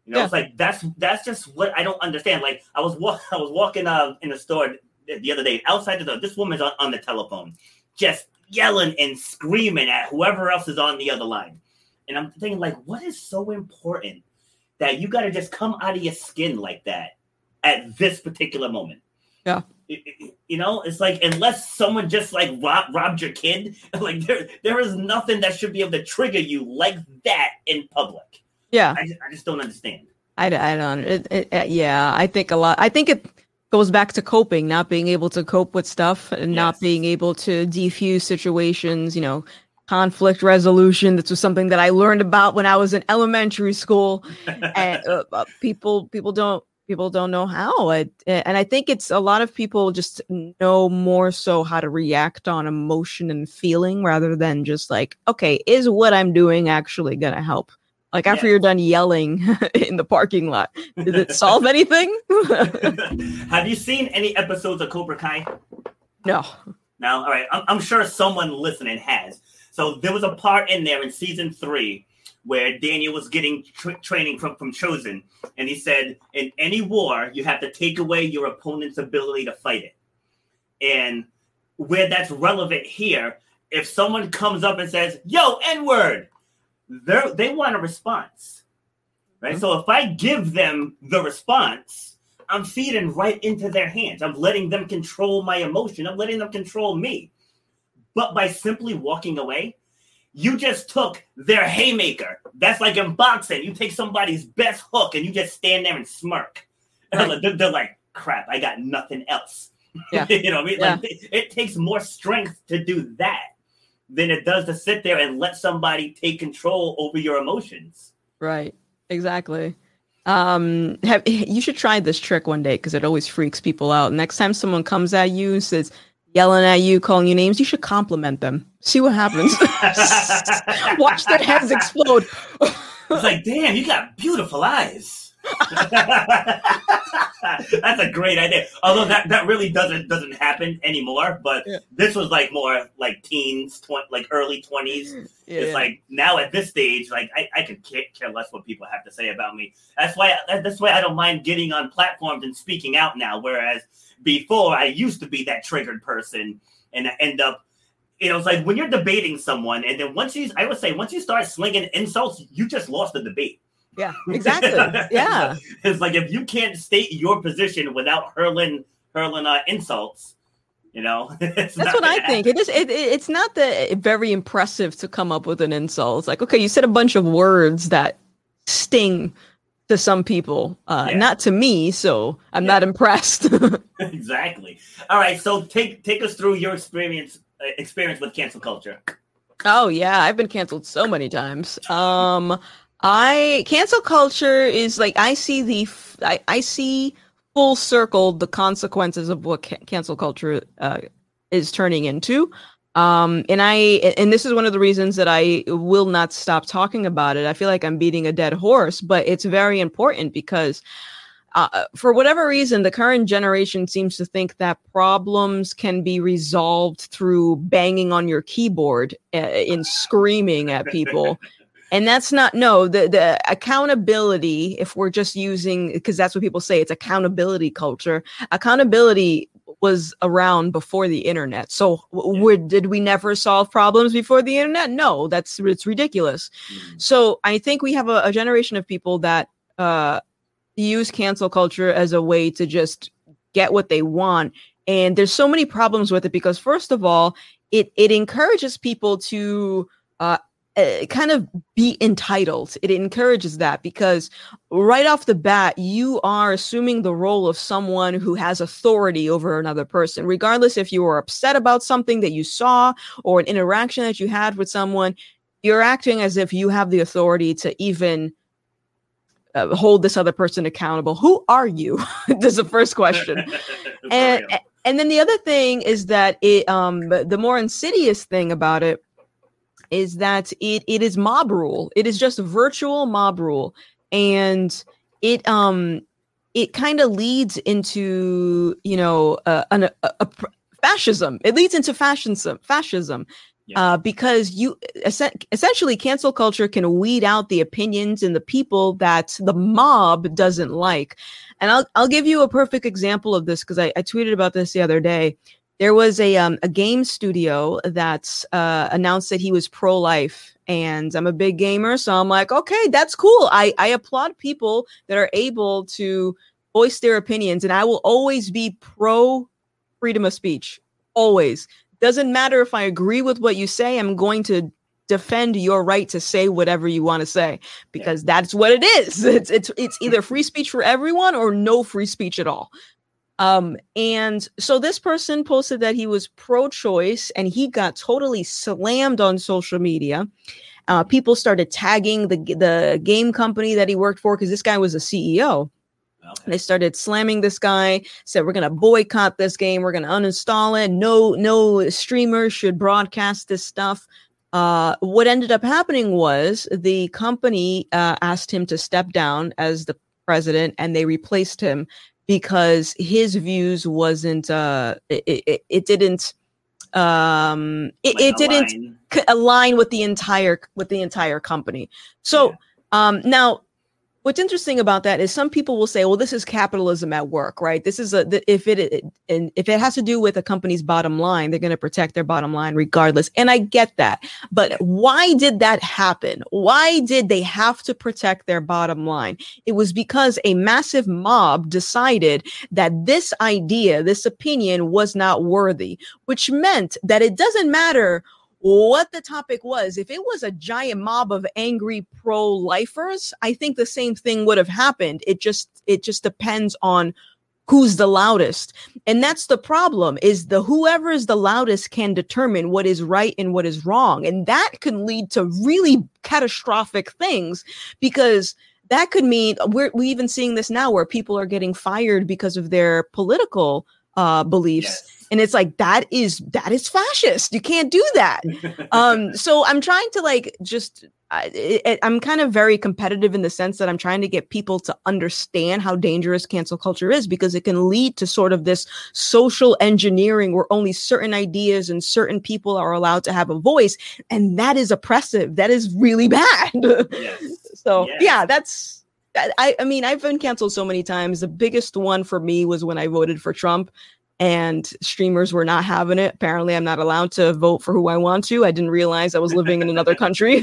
You know, Yeah. it's like that's that's just what I don't understand. Like I was wa- I was walking uh, in the store the other day outside the door. This woman's on, on the telephone, just yelling and screaming at whoever else is on the other line. And I'm thinking, like, what is so important that you got to just come out of your skin like that at this particular moment? Yeah. You know, it's like unless someone just like rob, robbed your kid, like there there is nothing that should be able to trigger you like that in public. yeah I just, I just don't understand. i, I don't it, it, uh, yeah i think a lot i think it goes back to coping not being able to cope with stuff and not being able to defuse situations you know conflict resolution. This was something that i learned about when i was in elementary school. And uh, uh, people people don't people don't know how. It, and i think it's a lot of people just know more so how to react on emotion and feeling rather than just like okay is what i'm doing actually gonna help Like after you're done yelling in the parking lot, did it solve anything? Have you seen any episodes of Cobra Kai? no. No, all right. I'm, I'm sure someone listening has. So there was a part in there in season three where Daniel was getting tra- training from from Chozen, and he said, "In any war, you have to take away your opponent's ability to fight it." And where that's relevant here, if someone comes up and says, "Yo, N word," they they want a response, right? So if I give them the response. I'm feeding right into their hands. I'm letting them control my emotion. I'm letting them control me. But by simply walking away, you just took their haymaker. That's like in boxing. You take somebody's best hook and you just stand there and smirk. And Right. they're, they're like, crap, I got nothing else. Yeah. you know what I mean? Like, it, it takes more strength to do that than it does to sit there and let somebody take control over your emotions. Right. Exactly. Um, have you should try this trick one day because it always freaks people out. Next time someone comes at you, and says yelling at you, calling you names, you should compliment them. See what happens. Watch their heads explode. It's like, damn, you got beautiful eyes. That's a great idea. Although that, that really doesn't doesn't happen anymore. But Yeah. this was like more like teens, tw- like early twenties. Yeah. It's like now at this stage, like I, I could care, care less what people have to say about me. That's why that's why I don't mind getting on platforms and speaking out now. Whereas before, I used to be that triggered person and I end up. You know, it's like when you're debating someone, and then once you, I would say, once you start slinging insults, you just lost the debate. Yeah, exactly. Yeah. it's like if you can't state your position without hurling hurling uh, insults, you know. That's what I think. It is. It, it- it's not that very impressive to come up with an insult. It's like, okay, you said a bunch of words that sting to some people, uh, Yeah. not to me. So I'm Yeah. not impressed. exactly. All right, so take take us through your experience uh, experience with cancel culture. Oh yeah, I've been canceled so many times. Um, I cancel culture is like I see the I, I see full circle the consequences of what ca- cancel culture uh, is turning into. Um, and I and this is one of the reasons that I will not stop talking about it. I feel like I'm beating a dead horse, but it's very important because uh, for whatever reason, the current generation seems to think that problems can be resolved through banging on your keyboard uh, in screaming at people. And that's not no the the accountability. If we're just using because that's what people say, it's accountability culture. Accountability was around before the internet. So w- where did we never solve problems before the internet? No, that's it's ridiculous. So I think we have a, a generation of people that uh, use cancel culture as a way to just get what they want. And there's so many problems with it because first of all, it it encourages people to uh, uh, kind of be entitled. It encourages that because right off the bat, you are assuming the role of someone who has authority over another person, regardless if you were upset about something that you saw or an interaction that you had with someone. You're acting as if you have the authority to even uh, hold this other person accountable. Who are you? this is the first question. And and then the other thing is that it um the more insidious thing about it is that it it is mob rule. It is just virtual mob rule, and it um it kind of leads into you know uh, an, a, a fascism. It leads into fascism. Fascism. Yeah. Uh, because you essen- essentially cancel culture can weed out the opinions and the people that the mob doesn't like. And I'll I'll give you a perfect example of this because I, I tweeted about this the other day. There was a um, a game studio that uh, announced that he was pro life, and I'm a big gamer, so I'm like, okay, that's cool. I I applaud people that are able to voice their opinions, and I will always be pro freedom of speech. Always doesn't matter if I agree with what you say. I'm going to defend your right to say whatever you want to say because that's what it is. It's it's it's either free speech for everyone or no free speech at all. Um, and so this person posted that he was pro-choice and he got totally slammed on social media. Uh, people started tagging the the game company that he worked for because this guy was a CEO. Okay. They started slamming this guy, said we're gonna boycott this game, we're gonna uninstall it. No, no streamer should broadcast this stuff. Uh, what ended up happening was the company uh, asked him to step down as the president, and they replaced him because his views wasn't uh, it, it, it didn't um it, Like it didn't align. align with the entire with the entire company so Yeah. um now what's interesting about that is some people will say well this is capitalism at work right? This is a the, if it, it and if it has to do with a company's bottom line they're going to protect their bottom line regardless and i get that. But why did that happen? Why did they have to protect their bottom line? It was because a massive mob decided that this idea this opinion was not worthy which meant that it doesn't matter what the topic was. If it was a giant mob of angry pro-lifers, I think the same thing would have happened. It just it just depends on who's the loudest. And that's the problem is the whoever is the loudest can determine what is right and what is wrong. And that can lead to really catastrophic things because that could mean we're we even seeing this now where people are getting fired because of their political uh beliefs Yes. And it's like that is that is fascist. You can't do that. Um so i'm trying to like just I, i'm kind of very competitive in the sense that i'm trying to get people to understand how dangerous cancel culture is because it can lead to sort of this social engineering where only certain ideas and certain people are allowed to have a voice. And that is oppressive. That is really bad. Yes. so Yes. yeah that's I, I mean i've been canceled so many times. The biggest one for me was when i voted for trump and streamers were not having it apparently i'm not allowed to vote for who i want to i didn't realize i was living in another country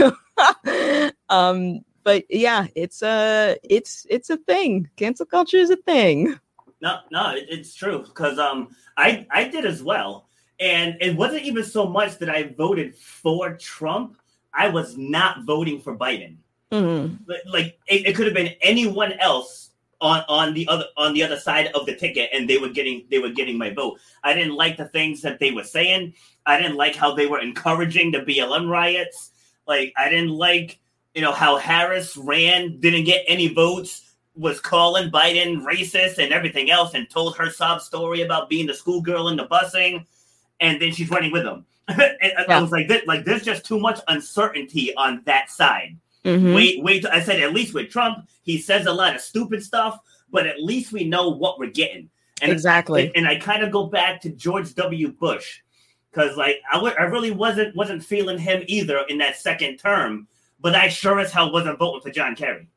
um but yeah it's a it's it's a thing cancel culture is a thing No, no, it's true because um, I I did as well, and it wasn't even so much that I voted for Trump. I was not voting for Biden. Mhm. Like- Like it, it could have been anyone else on on the other on the other side of the ticket, and they were getting they were getting my vote. I didn't like the things that they were saying. I didn't like how they were encouraging the BLM riots. Like I didn't like you know how Harris ran, didn't get any votes was calling Biden racist and everything else and told her sob story about being the schoolgirl in the busing, and then she's running with him. I- I was like, "This- like, there's just too much uncertainty on that side. Mhm. Wait, wait. I said, at least with Trump, he says a lot of stupid stuff, but at least we know what we're getting. And exactly and I kind of go back to George W. Bush because, like, I w- I really wasn't wasn't feeling him either in that second term, but I sure as hell wasn't voting for John Kerry.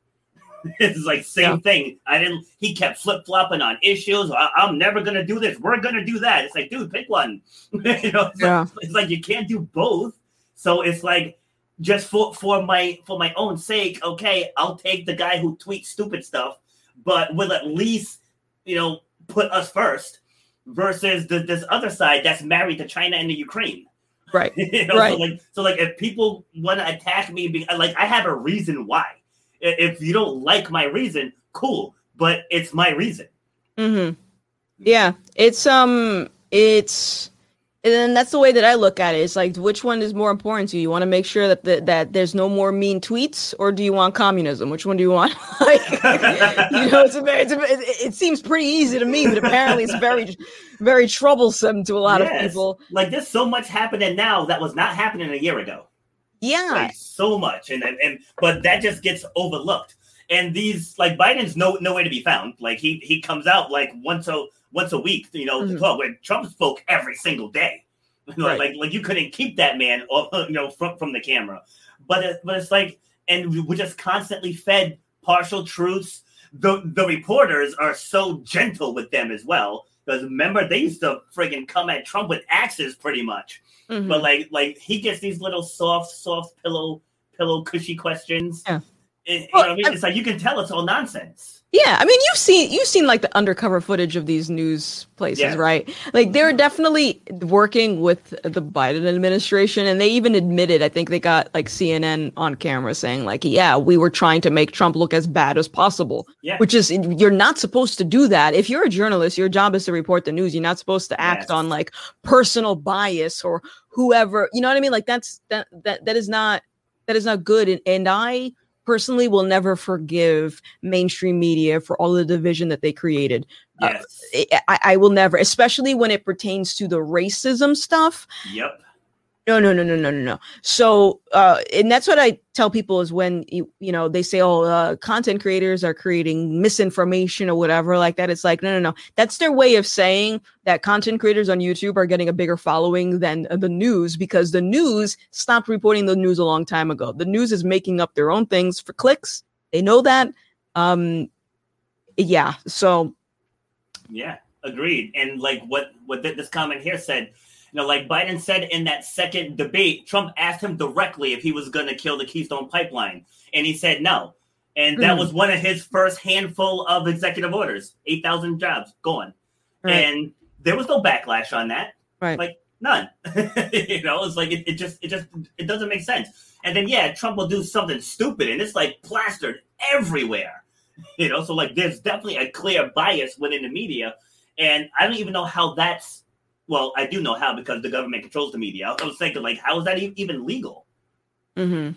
it's like same Yeah. thing. I didn't. He kept flip flopping on issues. I, I'm never gonna do this. We're gonna do that. It's like, dude, pick one. you know, it's, Yeah. like, it's like you can't do both. So it's like just for for my for my own sake. Okay, I'll take the guy who tweets stupid stuff, but will at least you know put us first versus the, this other side that's married to China and the Ukraine. right you know, Right. so like so like if people want to attack me, be- like I have a reason why. If you don't like my reason, cool, but it's my reason. hmm Yeah, it's um, it's, and then that's the way that I look at it. It's like, which one is more important to you? You want to make sure that the, that there's no more mean tweets, or do you want communism? Which one do you want? like, you know, it's a it's a, it, it seems pretty easy to me, but apparently it's very, very troublesome to a lot Yes. of people. Like there's so much happening now that was not happening a year ago. Yeah, like so much and, and and but that just gets overlooked and these like biden's no nowhere to be found like he he comes out like once a once a week you know Mhm. well, when trump spoke every single day You know, Right. like like you couldn't keep that man off, you know from from the camera but it, but it's like and we- we're just constantly fed partial truths the the reporters are so gentle with them as well because remember they used to friggin' come at trump with axes pretty much Mhm. but like like he gets these little soft soft pillow pillow cushy questions Yeah. And, you know what I mean? It's like you can tell it's all nonsense Yeah, I mean, you've seen you've seen like the undercover footage of these news places, Yes. right? Like they're definitely working with the Biden administration, and they even admitted. I think they got like CNN on camera saying, like, "Yeah, we were trying to make Trump look as bad as possible." Yeah. Which is you're not supposed to do that. If you're a journalist, your job is to report the news. You're not supposed to act Yes. on like personal bias or whoever. You know what I mean? Like that's that that that is not that is not good. And and I personally will never forgive mainstream media for all the division that they created. Uh, yes I, I- I will never, especially when it pertains to the racism stuff. yep No, no, no, no, no, no, no. So, uh, and that's what I tell people is when you, you know they say, "Oh, uh, content creators are creating misinformation or whatever like that." It's like, no, no, no. That's their way of saying that content creators on YouTube are getting a bigger following than the news because the news stopped reporting the news a long time ago. The news is making up their own things for clicks. They know that. Um, yeah. So. Yeah, agreed. And like what what this comment here said you know, like Biden said in that second debate, Trump asked him directly if he was going to kill the Keystone Pipeline, and he said no. And that mm. was one of his first handful of executive orders 8,000 jobs gone. Right. And there was no backlash on that. Right. Like, none. you know, it's like, it, it just, it just, it doesn't make sense. And then, yeah, Trump will do something stupid and it's like plastered everywhere. You know, so like there's definitely a clear bias within the media. And I don't even know how that's well, I do know how because the government controls the media. I was thinking, like, how is that even legal? Hmm.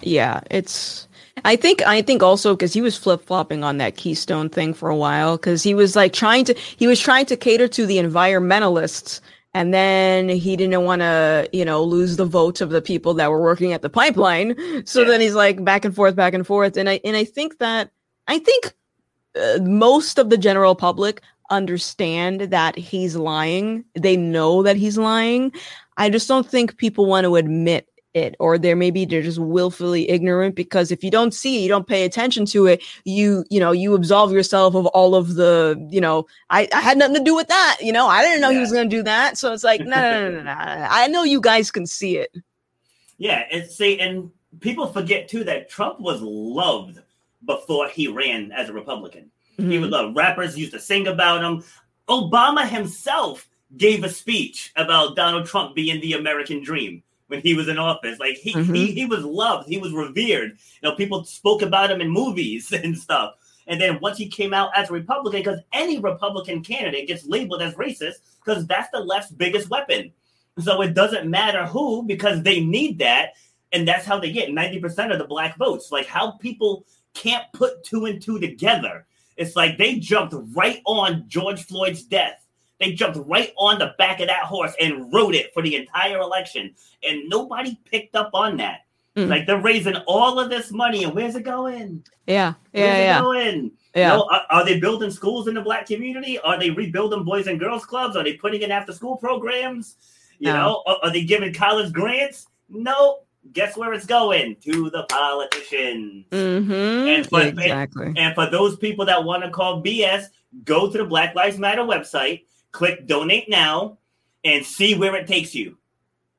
Yeah, it's. I think. I think also because he was flip flopping on that Keystone thing for a while because he was like trying to. He was trying to cater to the environmentalists, and then he didn't want to, you know, lose the votes of the people that were working at the pipeline. So yeah. then he's like back and forth, back and forth, and I and I think that I think uh, most of the general public understand that he's lying. They know that he's lying. I just don't think people want to admit it or they're maybe they're just willfully ignorant because if you don't see it, you don't pay attention to it you you know you absolve yourself of all of the you know i, I had nothing to do with that you know i didn't know yeah. he was going to do that so it's like no no, no no no no i know you guys can see it yeah and see and people forget too that trump was loved before he ran as a republican Mm-hmm. He would love rappers used to sing about him. Obama himself gave a speech about Donald Trump being the American dream when he was in office. Like he mm-hmm. he, he was loved, he was revered. You know, people spoke about him in movies and stuff. And then once he came out as a Republican, because any Republican candidate gets labeled as racist, because that's the left's biggest weapon. So it doesn't matter who, because they need that. And that's how they get 90% of the black votes. Like how people can't put two and two together it's like they jumped right on George Floyd's death. They jumped right on the back of that horse and rode it for the entire election. And nobody picked up on that. Mm. Like they're raising all of this money, and where's it going? Yeah, yeah, where's yeah. going? Yeah. You know, are, are, they building schools in the black community? Are they rebuilding boys and girls clubs? Are they putting in after school programs? You no. know, are, are, they giving college grants? No, guess where it's going to the politicians. Mm-hmm. And for, exactly. And, and for those people that want to call BS, go to the Black Lives Matter website, click donate now, and see where it takes you.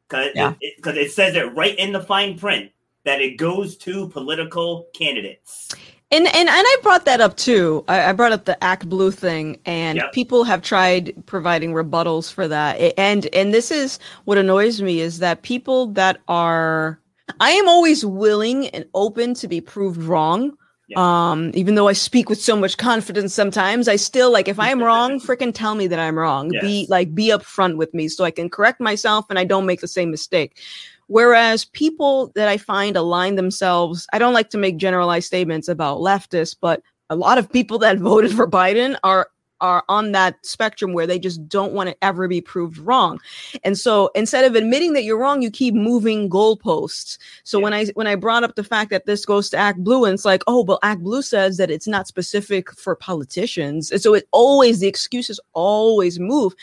Because yeah. it, it, it says it right in the fine print that it goes to political candidates. And and and I brought that up too. I, I brought up the ActBlue thing, and yep. people have tried providing rebuttals for that. And and this is what annoys me is that people that are I am always willing and open to be proved wrong. Yep. Um, even though I speak with so much confidence sometimes, I still like if I am wrong, freaking tell me that I'm wrong. Yes. Be like be upfront with me so I can correct myself and I don't make the same mistake. Whereas people that I find align themselves, I don't like to make generalized statements about leftists, but a lot of people that voted for Biden are are on that spectrum where they just don't want to ever be proved wrong. And so instead of admitting that you're wrong, you keep moving goalposts. So yeah. when I when I brought up the fact that this goes to ActBlue and it's like, oh, but ActBlue says that it's not specific for politicians. And so it always the excuses always move.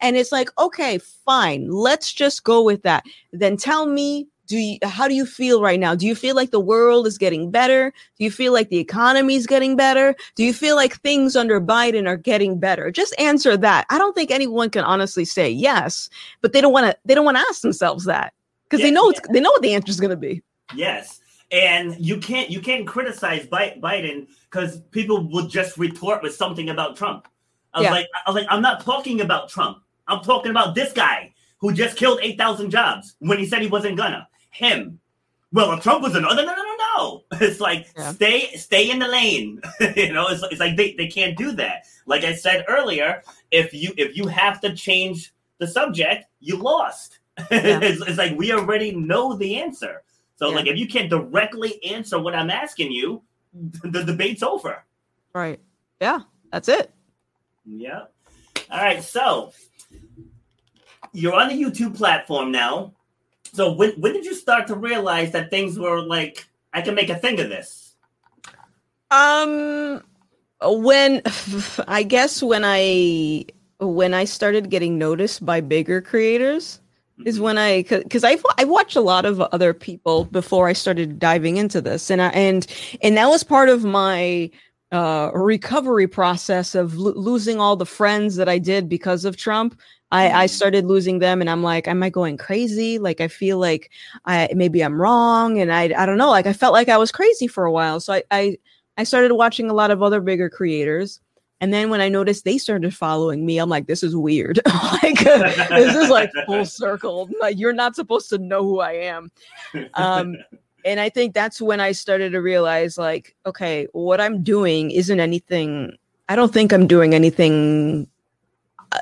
And it's like, okay, fine, let's just go with that. Then tell me do you how do you feel right now? Do you feel like the world is getting better? Do you feel like the economy is getting better? Do you feel like things under biden are getting better? Just answer that. I don't think anyone can honestly say yes but they don't want to they don't want to ask themselves that because yeah, they know yeah. they know what the answer is going to be. Yes and you can't you can't criticize biden because people will just retort with something about trump. I was yeah. like i was like i'm not talking about trump. I'm talking about this guy who just killed 8000 jobs when he said he wasn't gonna him. Well, if Trump was another, no, no, no, no. It's like yeah. stay, stay in the lane. you know, it's, it's like they, they can't do that. Like I said earlier, if you if you have to change the subject, you lost. Yeah. it's, it's, like we already know the answer. So yeah. like if you can't directly answer what I'm asking you, the debate's over. Right. Yeah, that's it. Yeah. All right. So you're on the YouTube platform now so when when did you start to realize that things were like I can make a thing of this? Um, when I guess when I when I started getting noticed by bigger creators is mm-hmm. when I because I I watched a lot of other people before I started diving into this, and I and and that was part of my uh, recovery process of lo- losing all the friends that I did because of Trump. I, I mm-hmm. started losing them, and I'm like, am I going crazy? Like, I feel like I maybe I'm wrong, and I I don't know. Like, I felt like I was crazy for a while, so I I, I started watching a lot of other bigger creators. And then when I noticed they started following me, I'm like, this is weird. like this is like full circle. Like you're not supposed to know who I am. Um, and I think that's when I started to realize, like, okay, what I'm doing isn't anything. I don't think I'm doing anything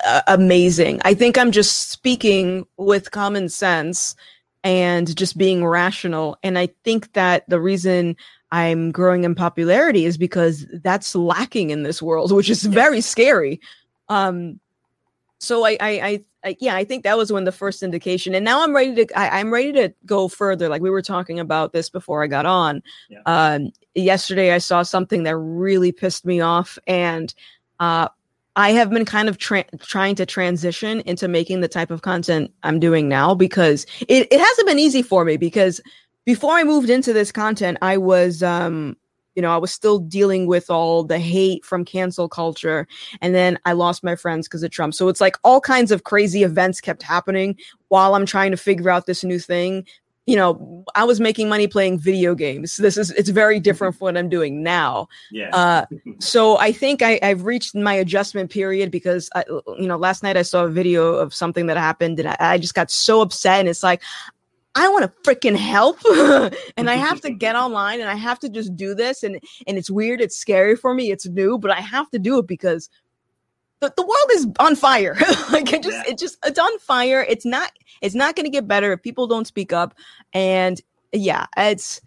uh, amazing. I think I'm just speaking with common sense and just being rational. And I think that the reason I'm growing in popularity is because that's lacking in this world, which is very scary. Um, so I, I, I, I, yeah, I think that was when the first indication, and now I'm ready to, I, am ready to go further. Like we were talking about this before I got on. Yeah. Um, yesterday I saw something that really pissed me off, and uh, I have been kind of tra- trying to transition into making the type of content I'm doing now because it, it hasn't been easy for me because before I moved into this content, I was um you know, I was still dealing with all the hate from cancel culture. And then I lost my friends because of Trump. So it's like all kinds of crazy events kept happening while I'm trying to figure out this new thing. You know, I was making money playing video games. This is it's very different from what I'm doing now. Yeah. Uh, so I think I, I've reached my adjustment period because I, you know, last night I saw a video of something that happened and I, I just got so upset. And it's like I want to freaking help and I have to get online and I have to just do this and and it's weird, it's scary for me, it's new, but I have to do it because the, the world is on fire. like it just yeah. it just it's on fire. It's not it's not going to get better if people don't speak up and yeah, it's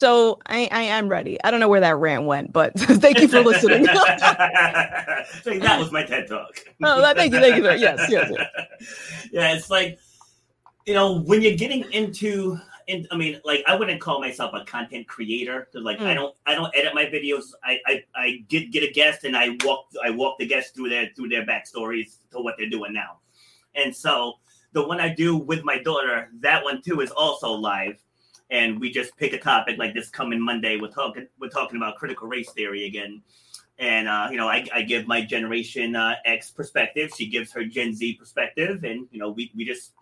so I, I am ready. I don't know where that rant went, but thank you for listening. so that was my TED talk. oh, thank you, thank you. Yes, yes, yes. Yeah, it's like you know, when you're getting into and I mean, like I wouldn't call myself a content creator. Like mm. I don't, I don't edit my videos. I, I, I get get a guest and I walk, I walk the guest through their through their backstories to what they're doing now. And so the one I do with my daughter, that one too is also live. And we just pick a topic like this coming Monday. We're talking, we're talking about critical race theory again. And uh, you know, I, I give my Generation uh, X perspective. She gives her Gen Z perspective, and you know, we we just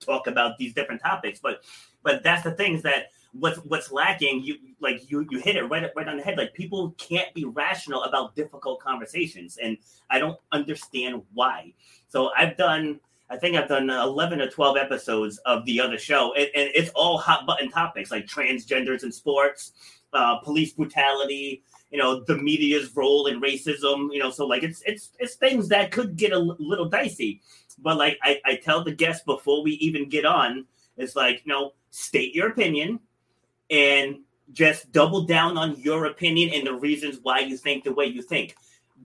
talk about these different topics. But but that's the things that what's what's lacking. You like you you hit it right right on the head. Like people can't be rational about difficult conversations, and I don't understand why. So I've done. I think I've done 11 or 12 episodes of the other show, and, and it's all hot button topics like transgenders in sports, uh, police brutality, you know, the media's role in racism, you know, so like it's it's it's things that could get a little dicey but like I, I tell the guests before we even get on, it's like, you know, state your opinion and just double down on your opinion and the reasons why you think the way you think.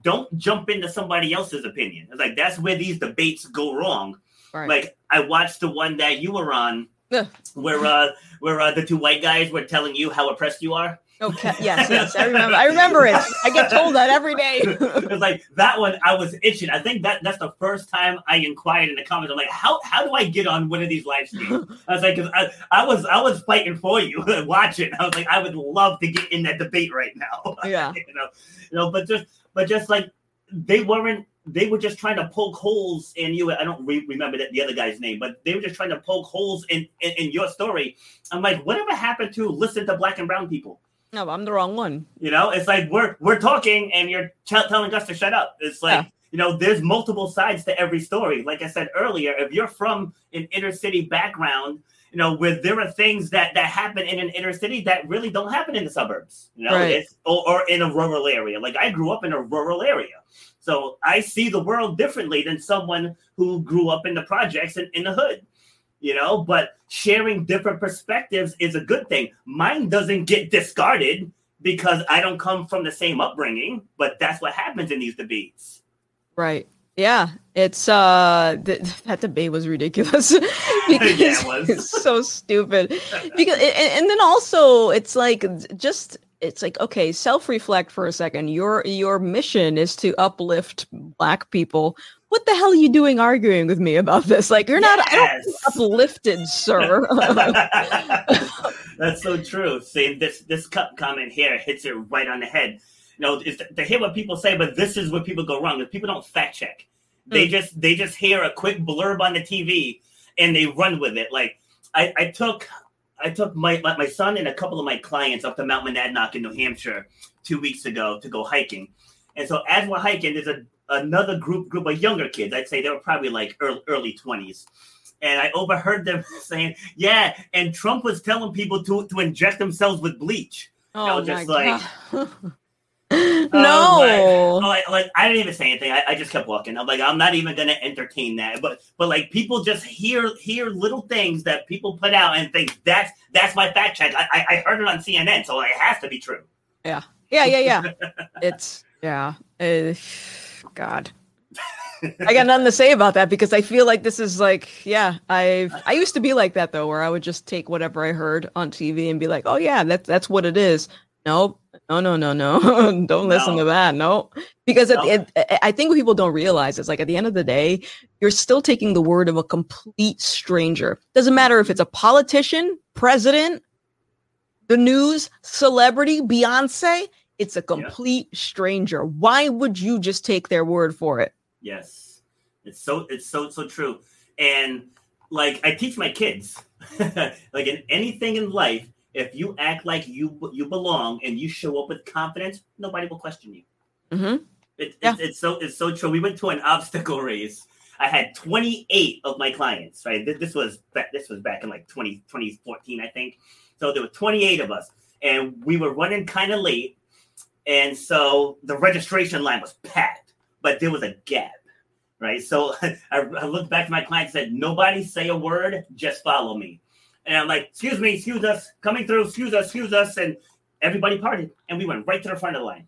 Don't jump into somebody else's opinion. It's like that's where these debates go wrong. Right. Like I watched the one that you were on where uh where uh, the two white guys were telling you how oppressed you are. Okay. Yes. Yes. I remember. I remember it. I get told that every day. it's like that one. I was itching. I think that that's the first time I inquired in the comments. I'm like, how how do I get on one of these live streams? I was like, because I, I was I was fighting for you, watching. I was like, I would love to get in that debate right now. Yeah. you know, you know, but just but just like they weren't they were just trying to poke holes in you. I don't re- remember that, the other guy's name, but they were just trying to poke holes in, in, in your story. I'm like, whatever happened to listen to black and brown people? No, I'm the wrong one. You know, it's like we're we're talking and you're t- telling us to shut up. It's like yeah. you know, there's multiple sides to every story. Like I said earlier, if you're from an inner city background, you know, where there are things that that happen in an inner city that really don't happen in the suburbs. You know, right. or, or in a rural area. Like I grew up in a rural area. So I see the world differently than someone who grew up in the projects and in the hood you know, but sharing different perspectives is a good thing. Mine doesn't get discarded because I don't come from the same upbringing, but that's what happens in these debates. Right. Yeah, it's uh th- that debate was ridiculous because Yeah, it was. it's so stupid. Because and, and then also it's like just it's like okay, self-reflect for a second. Your your mission is to uplift black people. What the hell are you doing arguing with me about this? Like you're not I don't uplifted, sir. That's so true. See, this this cup comment here hits it right on the head. You know, it's to hear what people say, but this is where people go wrong. Is people don't fact check. They Mm. just they just hear a quick blurb on the TV and they run with it. Like I, I took I took my, my my son and a couple of my clients up to Mount Monadnock in New Hampshire two weeks ago to go hiking. And so as we're hiking, there's a another group group of younger kids. I'd say they were probably like early early twenties. And I overheard them saying, "Yeah," and Trump was telling people to to inject themselves with bleach. oh was just like-. Oh, no. Like, like I didn't even say anything. I, I just kept walking. I'm like, I'm not even gonna entertain that. But but like people just hear hear little things that people put out and think that's that's my fact check. I, I, I heard it on CNN, so it has to be true. Yeah, yeah, yeah. It's yeah. Uh, God. I got nothing to say about that because I feel like this is like, yeah, I I used to be like that though, where I would just take whatever I heard on TV and be like, oh yeah, that's that's what it is. Nope. No, no, no, no. don't listen No. to that. No, because No. the end, I- I think what people don't realize is like at the end of the day, you're still taking the word of a complete stranger. Doesn't matter if it's a politician, president, the news, celebrity, Beyonce. It's a complete stranger. Why would you just take their word for it? Yes, it's so it's so so true. And like I teach my kids, like in anything in life, if you act like you you belong and you show up with confidence, nobody will question you. Mm-hmm. It, Yeah. it's, it's so it's so true. We went to an obstacle race. I had 28 of my clients. Right, this, was back, this was back in like 20, 2014, I think. So there were 28 of us, and we were running kind of late, and so the registration line was packed, but there was a gap. Right, so I, I looked back to my clients and said, "Nobody say a word, just follow me." And I'm like, "Excuse me, excuse us, coming through, excuse us, excuse us," and everybody parted, and we went right to the front of the line.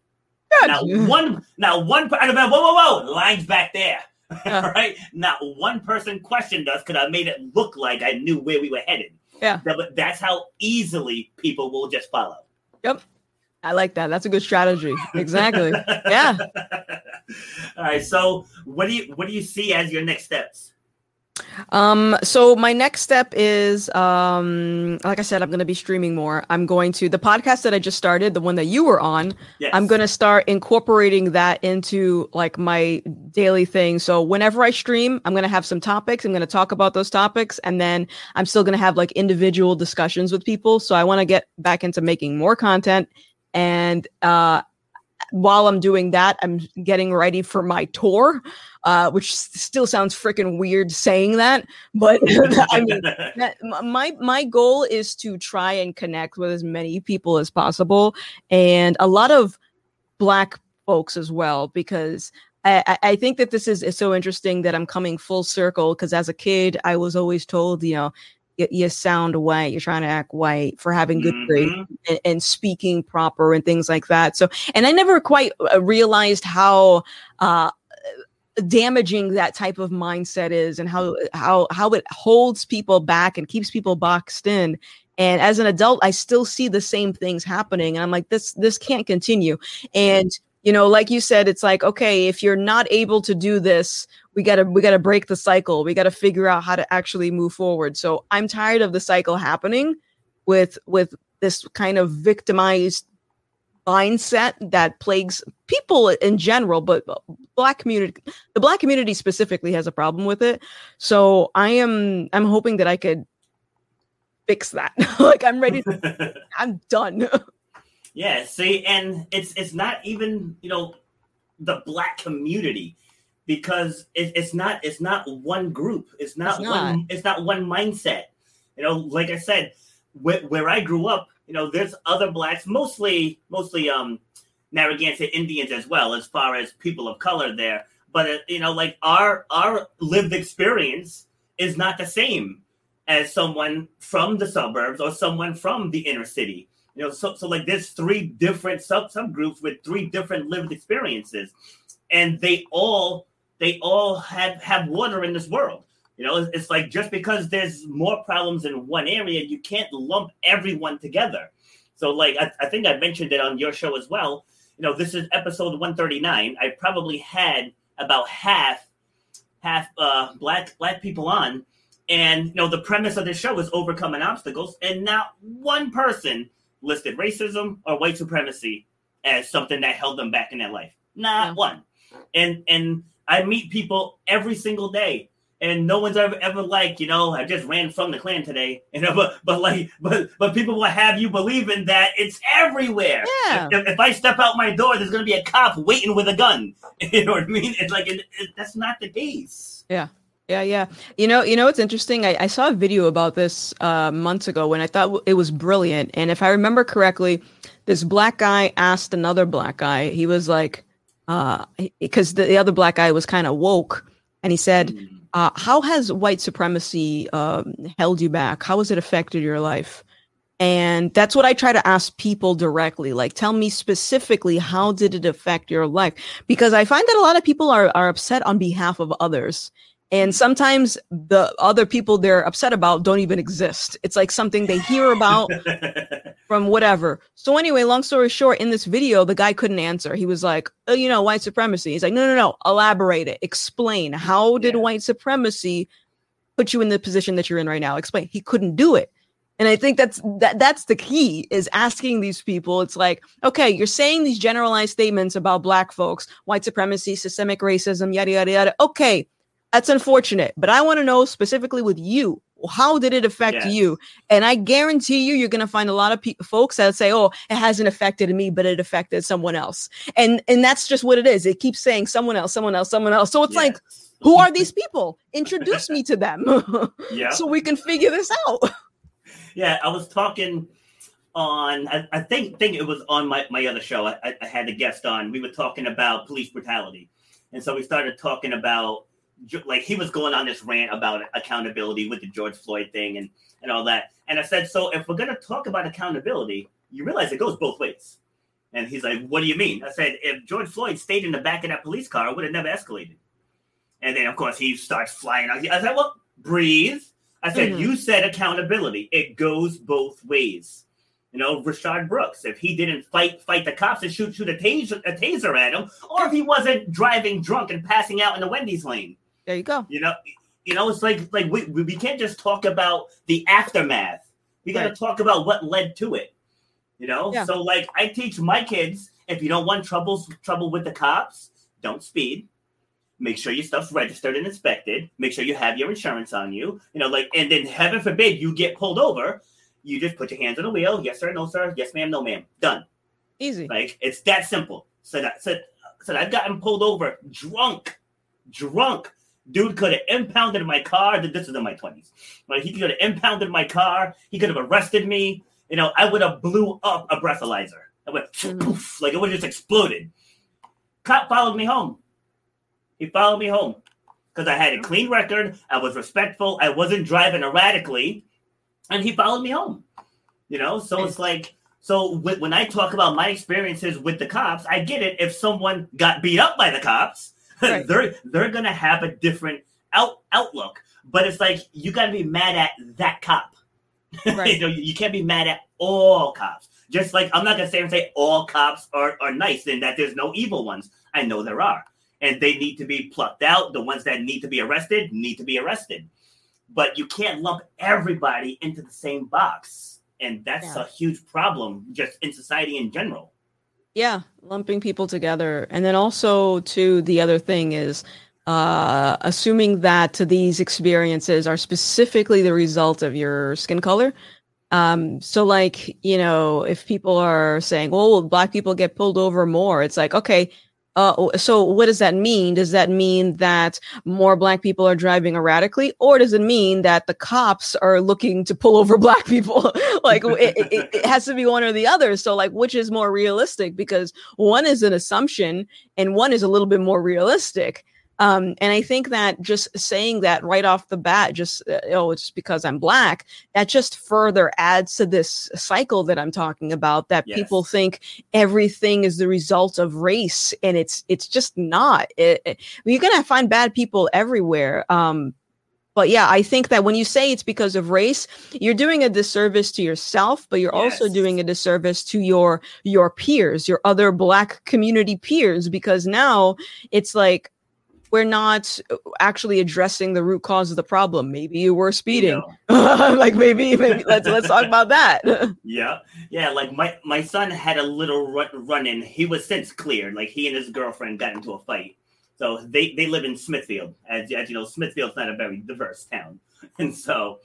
Now mm. one, now one, per- and I went, whoa, whoa, whoa, lines back there. Yeah. right? Not one person questioned us because I made it look like I knew where we were headed. Yeah. That- but that's how easily people will just follow. I like that. That's a good strategy. Exactly. Yeah. All right. So, what do you what do you see as your next steps? Um, so my next step is um like I said, I'm gonna be streaming more. I'm going to the podcast that I just started, the one that you were on, Yes. I'm gonna start incorporating that into like my daily thing. So whenever I stream, I'm gonna have some topics. I'm gonna talk about those topics, and then I'm still gonna have like individual discussions with people. So I want to get back into making more content, and uh, while I'm doing that, I'm getting ready for my tour, uh, which still sounds freaking weird saying that, but I mean that, my my goal is to try and connect with as many people as possible and a lot of black folks as well because I, I- I think that this is, is so interesting that I'm coming full circle because as a kid I was always told you know you, you sound white you're trying to act white for having good grades Mhm. and, and speaking proper and things like that. So and I never quite uh, realized how uh damaging that type of mindset is and how how how it holds people back and keeps people boxed in. And as an adult i still see the same things happening and i'm like this this can't continue. And you know like you said it's like okay if you're not able to do this we got to we got to break the cycle. We got to figure out how to actually move forward. So i'm tired of the cycle happening with with this kind of victimized mindset that plagues people in general but black community the black community specifically has a problem with it. So i am i'm hoping that i could fix that. Like i'm ready to, i'm done Yeah, see, and it's it's not even you know the black community because it, it's not it's not one group. It's not, It's one it's not one mindset. You know, like I said, where, where I grew up, you know, there's other blacks, mostly mostly um Narragansett Indians as well, as far as people of color there. But uh, you know, like our our lived experience is not the same as someone from the suburbs or someone from the inner city. You know, so so like there's three different sub subgroups with three different lived experiences, and they all they all have have water in this world. You know, it's like just because there's more problems in one area, you can't lump everyone together. So, like, I, I think I mentioned it on your show as well. You know, this is episode 139. I probably had about half half uh, black black people on, and you know, the premise of this show is overcoming obstacles, and not one person listed racism or white supremacy as something that held them back in their life. Not yeah. one. And and I meet people every single day and no one's ever ever like you know I just ran from the Klan today, you know, but but like but but people will have you believing that it's everywhere. Yeah. If, if I step out my door, there's gonna be a cop waiting with a gun. You know what I mean? It's like it, it, that's not the case. Yeah. Yeah, yeah. You know, you know, it's interesting. I, I saw a video about this uh, months ago when I thought it was brilliant. And if I remember correctly, this black guy asked another black guy. He was like, because uh, the, the other black guy was kind of woke, and he said, mm. Uh, how has white supremacy um, held you back? How has it affected your life? And that's what I try to ask people directly. Like, tell me specifically, how did it affect your life? Because I find that a lot of people are, are upset on behalf of others. And sometimes the other people they're upset about don't even exist. It's like something they hear about from whatever. So anyway, long story short, in this video, the guy couldn't answer. He was like, oh, you know, white supremacy. He's like, no, no, no, elaborate it. Explain. How did yeah. white supremacy put you in the position that you're in right now? Explain. He couldn't do it. And I think that's that that's the key is asking these people. It's like, okay, you're saying these generalized statements about black folks, white supremacy, systemic racism, yada yada yada. Okay, that's unfortunate, but I want to know specifically with you. How did it affect yes. you? And I guarantee you, you're going to find a lot of pe- folks that say, "Oh, it hasn't affected me, but it affected someone else." And and that's just what it is. It keeps saying someone else, someone else, someone else. So it's yes. like, who are these people? Introduce me to them, yeah, so we can figure this out. Yeah, I was talking on I, I, think think it was on my, my other show. I, I had a guest on. We were talking about police brutality. And so we started talking about like he was going on this rant about accountability with the George Floyd thing and and all that. And I said, so if we're gonna talk about accountability, you realize it goes both ways. And he's like, what do you mean? I said, if George Floyd stayed in the back of that police car, it would have never escalated. And then of course he starts flying out. I said, well, breathe. I said, mm-hmm. you said accountability. It goes both ways. You know, Rayshard Brooks, if he didn't fight fight the cops and shoot shoot a taser, a taser at him, or if he wasn't driving drunk and passing out in the Wendy's lane, there you go. You know, you know, it's like like we we can't just talk about the aftermath. We got to right. talk about what led to it. You know, yeah. so like I teach my kids if you don't want troubles trouble with the cops, don't speed. Make sure your stuff's registered and inspected. Make sure you have your insurance on you. You know, like and then heaven forbid you get pulled over, you just put your hands on the wheel. Yes sir, no sir. Yes ma'am, no ma'am. Done. Easy. Like it's that simple. So that so, so I've gotten pulled over drunk, drunk Dude could have impounded my car. This is in my 20s. Like he could have impounded my car. He could have arrested me. You know, I would have blew up a breathalyzer. I went mm-hmm. poof, like it would have just exploded. Cop followed me home. He followed me home because I had a clean record. I was respectful. I wasn't driving erratically, and he followed me home. You know, so it's like so when I talk about my experiences with the cops, I get it. If someone got beat up by the cops, right. they're they're gonna have a different out outlook. But it's like you gotta be mad at that cop. Right. you know, you can't be mad at all cops. Just like I'm not gonna say and say all cops are, are nice and that there's no evil ones. I know there are. And they need to be plucked out. The ones that need to be arrested need to be arrested. But you can't lump everybody into the same box. And that's yeah. a huge problem just in society in general. Yeah, lumping people together. And then also, too, the other thing is uh, assuming that these experiences are specifically the result of your skin color. Um, so, like, you know, if people are saying, well, black people get pulled over more, it's like, okay, uh, so what does that mean? Does that mean that more black people are driving erratically, or does it mean that the cops are looking to pull over black people? like it, it, it, has to be one or the other. So like, which is more realistic? Because one is an assumption and one is a little bit more realistic. Um, and I think that just saying that right off the bat, just uh, oh, it's because I'm black, that just further adds to this cycle that I'm talking about. That Yes. people think everything is the result of race, and it's it's just not. It, it- you're gonna find bad people everywhere. Um, but yeah, I think that when you say it's because of race, you're doing a disservice to yourself, but you're also doing a disservice to your your peers, your other black community peers, because now it's like we're not actually addressing the root cause of the problem. Maybe you were speeding. like maybe, maybe let's let's talk about that. Yeah, yeah. Like my my son had a little run, run in. He was since cleared. Like he and his girlfriend got into a fight. So they they live in Smithfield, as as you know, Smithfield's not a very diverse town, and so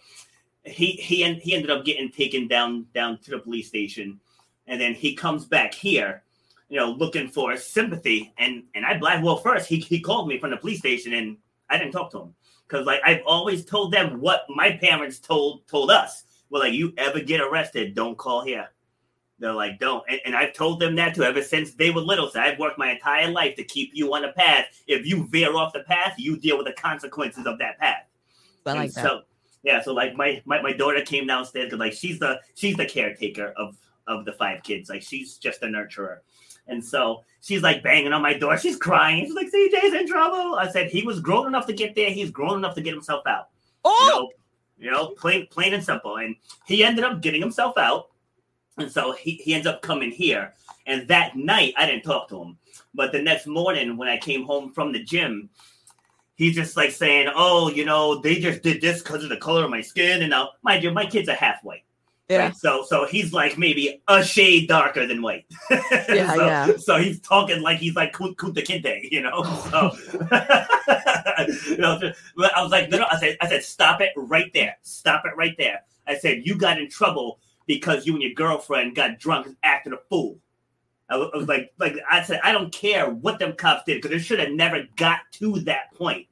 he he he ended up getting taken down down to the police station, and then he comes back here, you know, looking for sympathy. And and I black well first he he called me from the police station, and I didn't talk to him because like I've always told them what my parents told told us. Well, like you ever get arrested, don't call here. They're like, don't. And, and I've told them that too ever since they were little. So I've worked my entire life to keep you on the path. If you veer off the path, you deal with the consequences of that path. I like And that. So yeah, so like my my, my daughter came downstairs because like she's the she's the caretaker of of the five kids. Like she's just a nurturer. And so she's like banging on my door. She's crying. She's like, CJ's in trouble. I said, he was grown enough to get there. He's grown enough to get himself out. Oh! You oh, know, you know, plain plain and simple. And he ended up getting himself out. And so he, he ends up coming here. And that night I didn't talk to him. But the next morning when I came home from the gym, he's just like saying, Oh, you know, they just did this because of the color of my skin. And now, mind you, my kids are half white. Yeah, Right? So so he's like maybe a shade darker than white. Yeah, so, yeah. So he's talking like he's like Kun- Kunta Kinte, you know. So you know, I was like, no, no. I said, I said, stop it right there. Stop it right there. I said, you got in trouble because you and your girlfriend got drunk and acted a fool. I was, I was like, like I said, I don't care what them cops did because it should have never got to that point.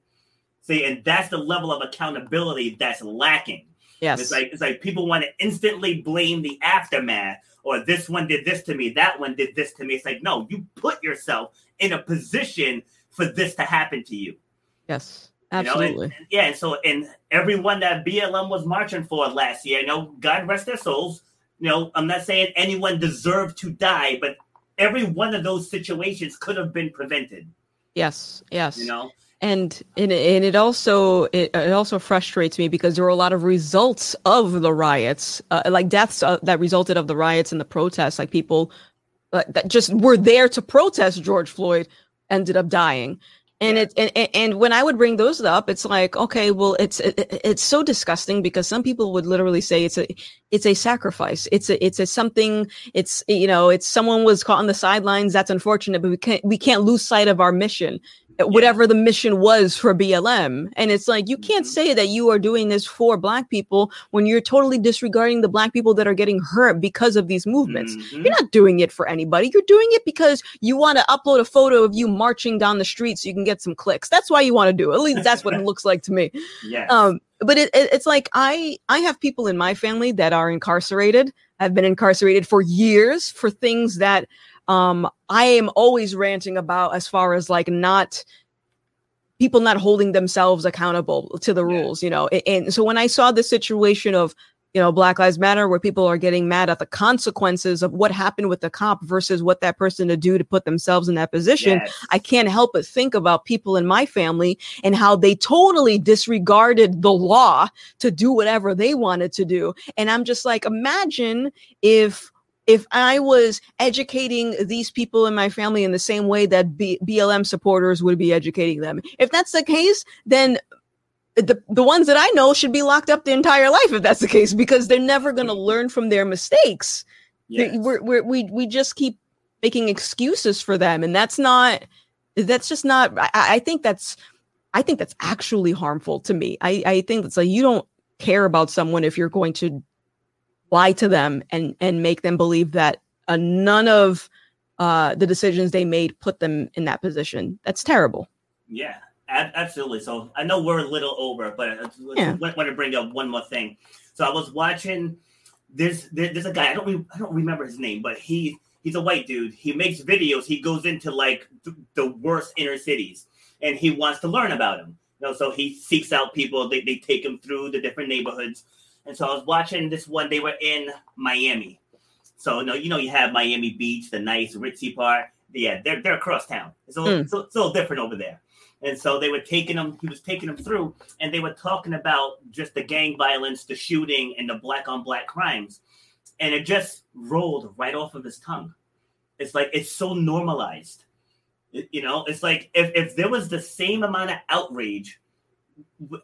See, and that's the level of accountability that's lacking. Yes, It's like it's like people want to instantly blame the aftermath, or this one did this to me, that one did this to me. It's like no, you put yourself in a position for this to happen to you. yes, you know? And- absolutely. and- yeah, and so and everyone that BLM was marching for last year, you know, God rest their souls. You know, I'm not saying anyone deserved to die, but every one of those situations could have been prevented. yes, yes. You know, and and, and it also it, it also frustrates me because there were a lot of results of the riots uh, like deaths uh, that resulted of the riots and the protests. Like people uh, that just were there to protest george floyd ended up dying. And Yeah. it and, and- when i would bring those up it's like okay well it's it, it- it's so disgusting because some people would literally say it's a it's a sacrifice. It's a it's a something it's you know it's someone was caught on the sidelines. That's unfortunate but we can't we can't lose sight of our mission whatever the mission was for BLM. And it's like, you can't Mhm. say that you are doing this for Black people when you're totally disregarding the Black people that are getting hurt because of these movements. Mhm. You're not doing it for anybody. You're doing it because you want to upload a photo of you marching down the street so you can get some clicks. That's why you want to do it. At least that's what it looks like to me. yes. Um, but it, it, it's like I I have people in my family that are incarcerated. I've been incarcerated for years for things that um I am always ranting about as far as like not people not holding themselves accountable to the Yeah. rules, you know. A- And so when I saw the situation of you know Black Lives Matter where people are getting mad at the consequences of what happened with the cop versus what that person to do to put themselves in that position, Yes. I can't help but think about people in my family and how they totally disregarded the law to do whatever they wanted to do. And I'm just like, imagine if if I was educating these people in my family in the same way that B- BLM supporters would be educating them. If that's the case, then the, the ones that I know should be locked up the entire life if that's the case because they're never going to learn from their mistakes. Yes. We're, we're, we we just keep making excuses for them, and that's not. That's just not. I, I think that's. I think that's actually harmful to me. I I think it's like you don't care about someone if you're going to lie to them and and make them believe that uh, none of uh, the decisions they made put them in that position. That's terrible. Yeah, ab- absolutely. So I know we're a little over, but I Yeah. want, to bring up one more thing. So I was watching. There's there, there's a guy I don't re- I don't remember his name, but he he's a white dude. He makes videos. He goes into like th- the worst inner cities, and he wants to learn about him. You know, so he seeks out people. They, they take him through the different neighborhoods. And so I was watching this one. They were in Miami. So no, you know, you have Miami Beach, the nice ritzy part. Yeah, they're they're across town. It's a little, Mm. so, it's a little different over there. And so they were taking him. He was taking him through, and they were talking about just the gang violence, the shooting, and the black on black crimes, and it just rolled right off of his tongue. It's like it's so normalized. You know, it's like if if there was the same amount of outrage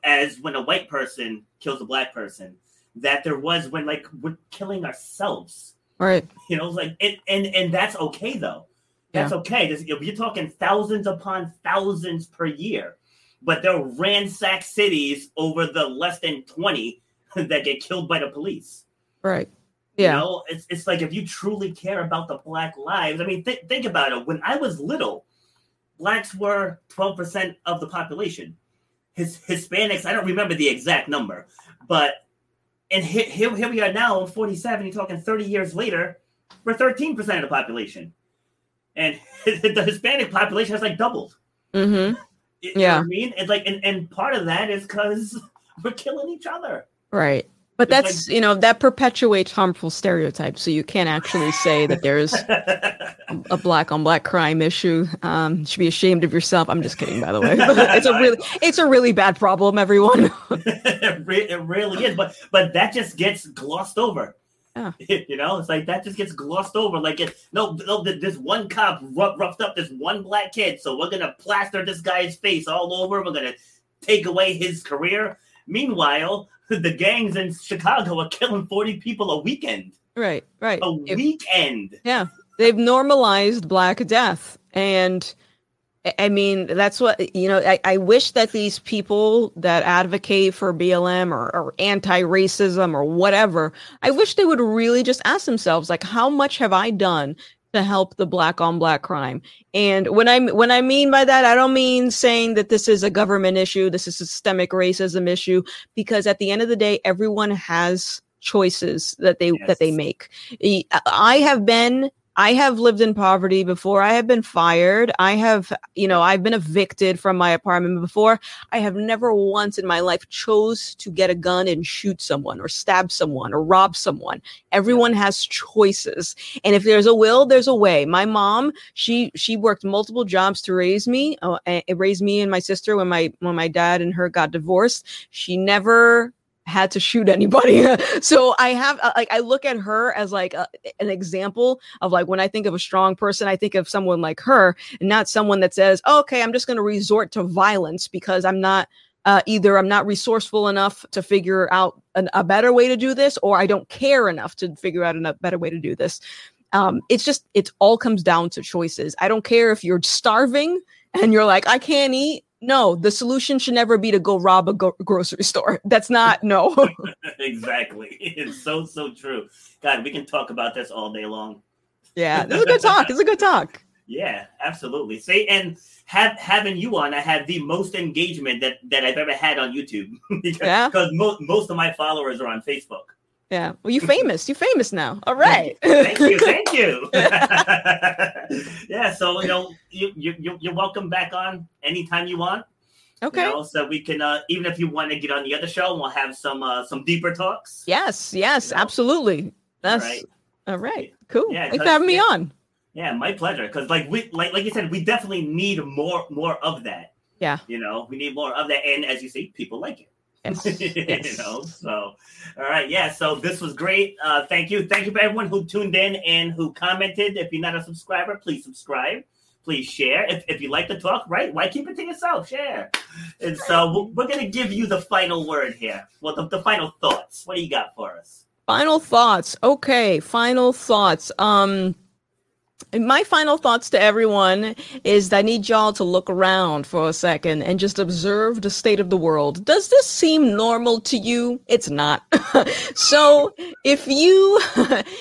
as when a white person kills a black person, that there was when like we're killing ourselves. Right. You know, like it, and and that's okay though. That's okay. This, you're talking thousands upon thousands per year, but they'll ransack cities over the less than twenty that get killed by the police. Right. Yeah. You know, it's it's like if you truly care about the black lives. I mean, th- think about it. When I was little, blacks were twelve percent of the population. His Hispanics, I don't remember the exact number, but and here, here, here we are now. I'm 47. You're talking 30 years later. We're 13 percent of the population, and the Hispanic population has like doubled. Mm-hmm. You know Yeah. I mean, it's like, and, and part of that is because we're killing each other. Right. But It's that's you know that perpetuates harmful stereotypes. So you can't actually say that there's a black on black crime issue. Um, you should be ashamed of yourself. I'm just kidding, by the way. it's a really it's a really bad problem, everyone. it, re- it really is, but but that just gets glossed over. Yeah. You know, it's like that just gets glossed over. Like it, no, no, this one cop rough, roughed up this one black kid, so we're gonna plaster this guy's face all over. We're gonna take away his career. Meanwhile, the gangs in Chicago are killing forty people a weekend. right. Right. A If- weekend. Yeah, they've normalized Black Death, and I- mean that's what you know. I, I wish that these people that advocate for BLM or, or anti-racism or whatever, I wish they would really just ask themselves, like, how much have I done to help the Black on Black crime? And when I when I mean by that, I don't mean saying that this is a government issue, this is a systemic racism issue, because at the end of the day, everyone has choices that they that they make. I have been I have lived in poverty before. I have been fired. I have, you know, I've been evicted from my apartment before. I have never once in my life chose to get a gun and shoot someone or stab someone or rob someone. Everyone has choices. And if there's a will, there's a way. My mom, she she worked multiple jobs to raise me, uh, and raise me and my sister when my when my dad and her got divorced. She never had to shoot anybody. so I have uh, like I look at her as like a, an example of like when I think of a strong person, I think of someone like her, and not someone that says, "Okay, I'm just going to resort to violence because I'm not." Uh, either I'm not resourceful enough to figure out an, a better way to do this, or I don't care enough to figure out a better way to do this. Um, it's just it all comes down to choices. I don't care if you're starving and you're like, I can't eat. No, the solution should never be to go rob a go- grocery store. That's not no. exactly. It's so so true. God, we can talk about this all day long. yeah, this is a good talk. It's a good talk. Yeah, absolutely. Say and have having you on, I had the most engagement that that I've ever had on YouTube because Yeah? mo- most of my followers are on Facebook. Yeah. Well, you're famous. You're famous now. All right. Thank you, thank you. yeah, so you know, you, you you- you're welcome back on anytime you want. okay. You know, so we can uh, even if you want to get on the other show, we'll have some uh, some deeper talks. Yes. Yes. You know? Absolutely. That's right. all right. Cool. Yeah, Thanks for having me yeah. on. Yeah, my pleasure. Because like we like like you said, we definitely need more more of that. Yeah. You know, we need more of that, and as you see, people like it. Yes. you know, so all right, yeah. So this was great. Uh, thank you, thank you for everyone who tuned in and who commented. If you're not a subscriber, please subscribe. Please share. If, if you like to talk, right? Why keep it to yourself? Share. And so we're, we're gonna give you the final word here. Well, the, the final thoughts. What do you got for us? Final thoughts. Okay, final thoughts. Um my final thoughts to everyone is that I need y'all to look around for a second and just observe the state of the world. Does this seem normal to you? It's not. so if you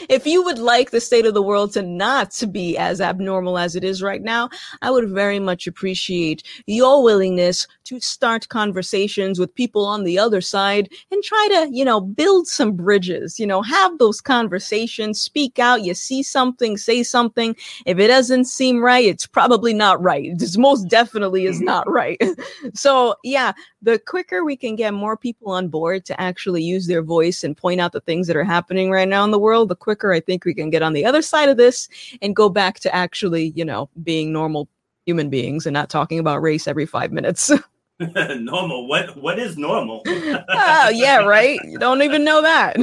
if you would like the state of the world to not be as abnormal as it is right now, I would very much appreciate your willingness to start conversations with people on the other side and try to, you know, build some bridges, you know, have those conversations, speak out, you see something, say something. If it doesn't seem right, it's probably not right. This most definitely is mm-hmm. not right. so, yeah, the quicker we can get more people on board to actually use their voice and point out the things that are happening right now in the world, the quicker I think we can get on the other side of this and go back to actually, you know, being normal human beings and not talking about race every five minutes. normal. What what is normal? oh, yeah, right. You don't even know that.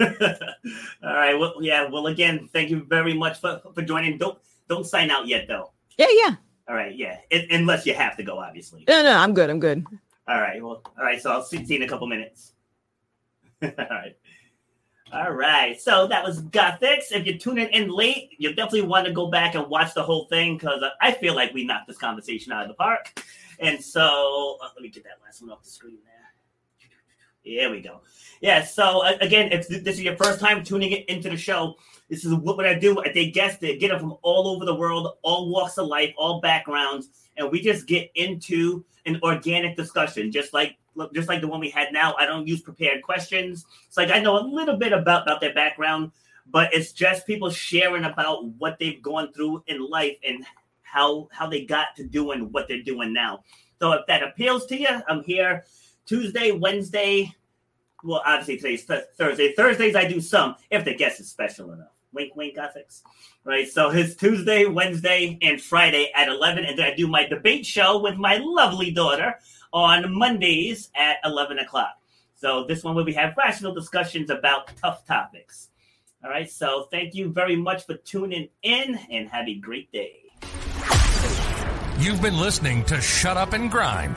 All right. Well, yeah. Well, again, thank you very much for, for joining. Don't don't sign out yet, though. Yeah, yeah. All right. Yeah. It, unless you have to go, obviously. No, no, I'm good. I'm good. All right. Well, all right. So I'll see, see you in a couple minutes. all right. All right. So that was Gothix. If you're tuning in late, you definitely want to go back and watch the whole thing because I feel like we knocked this conversation out of the park. And so uh, let me get that last one off the screen there. Here we go. Yeah. So again, if this is your first time tuning into the show, this is what, what I do. I take guests that get them from all over the world, all walks of life, all backgrounds, and we just get into an organic discussion, just like just like the one we had now. I don't use prepared questions. It's like I know a little bit about about their background, but it's just people sharing about what they've gone through in life and how how they got to doing what they're doing now. So if that appeals to you, I'm here Tuesday, Wednesday. Well, obviously today's th- Thursday. Thursdays I do some if the guest is special enough. Wink, wink, Gothix. Right. So it's Tuesday, Wednesday, and Friday at 11. And then I do my debate show with my lovely daughter on Mondays at 11 o'clock. So this one where we have rational discussions about tough topics. All right. So thank you very much for tuning in and have a great day. You've been listening to Shut Up and Grind.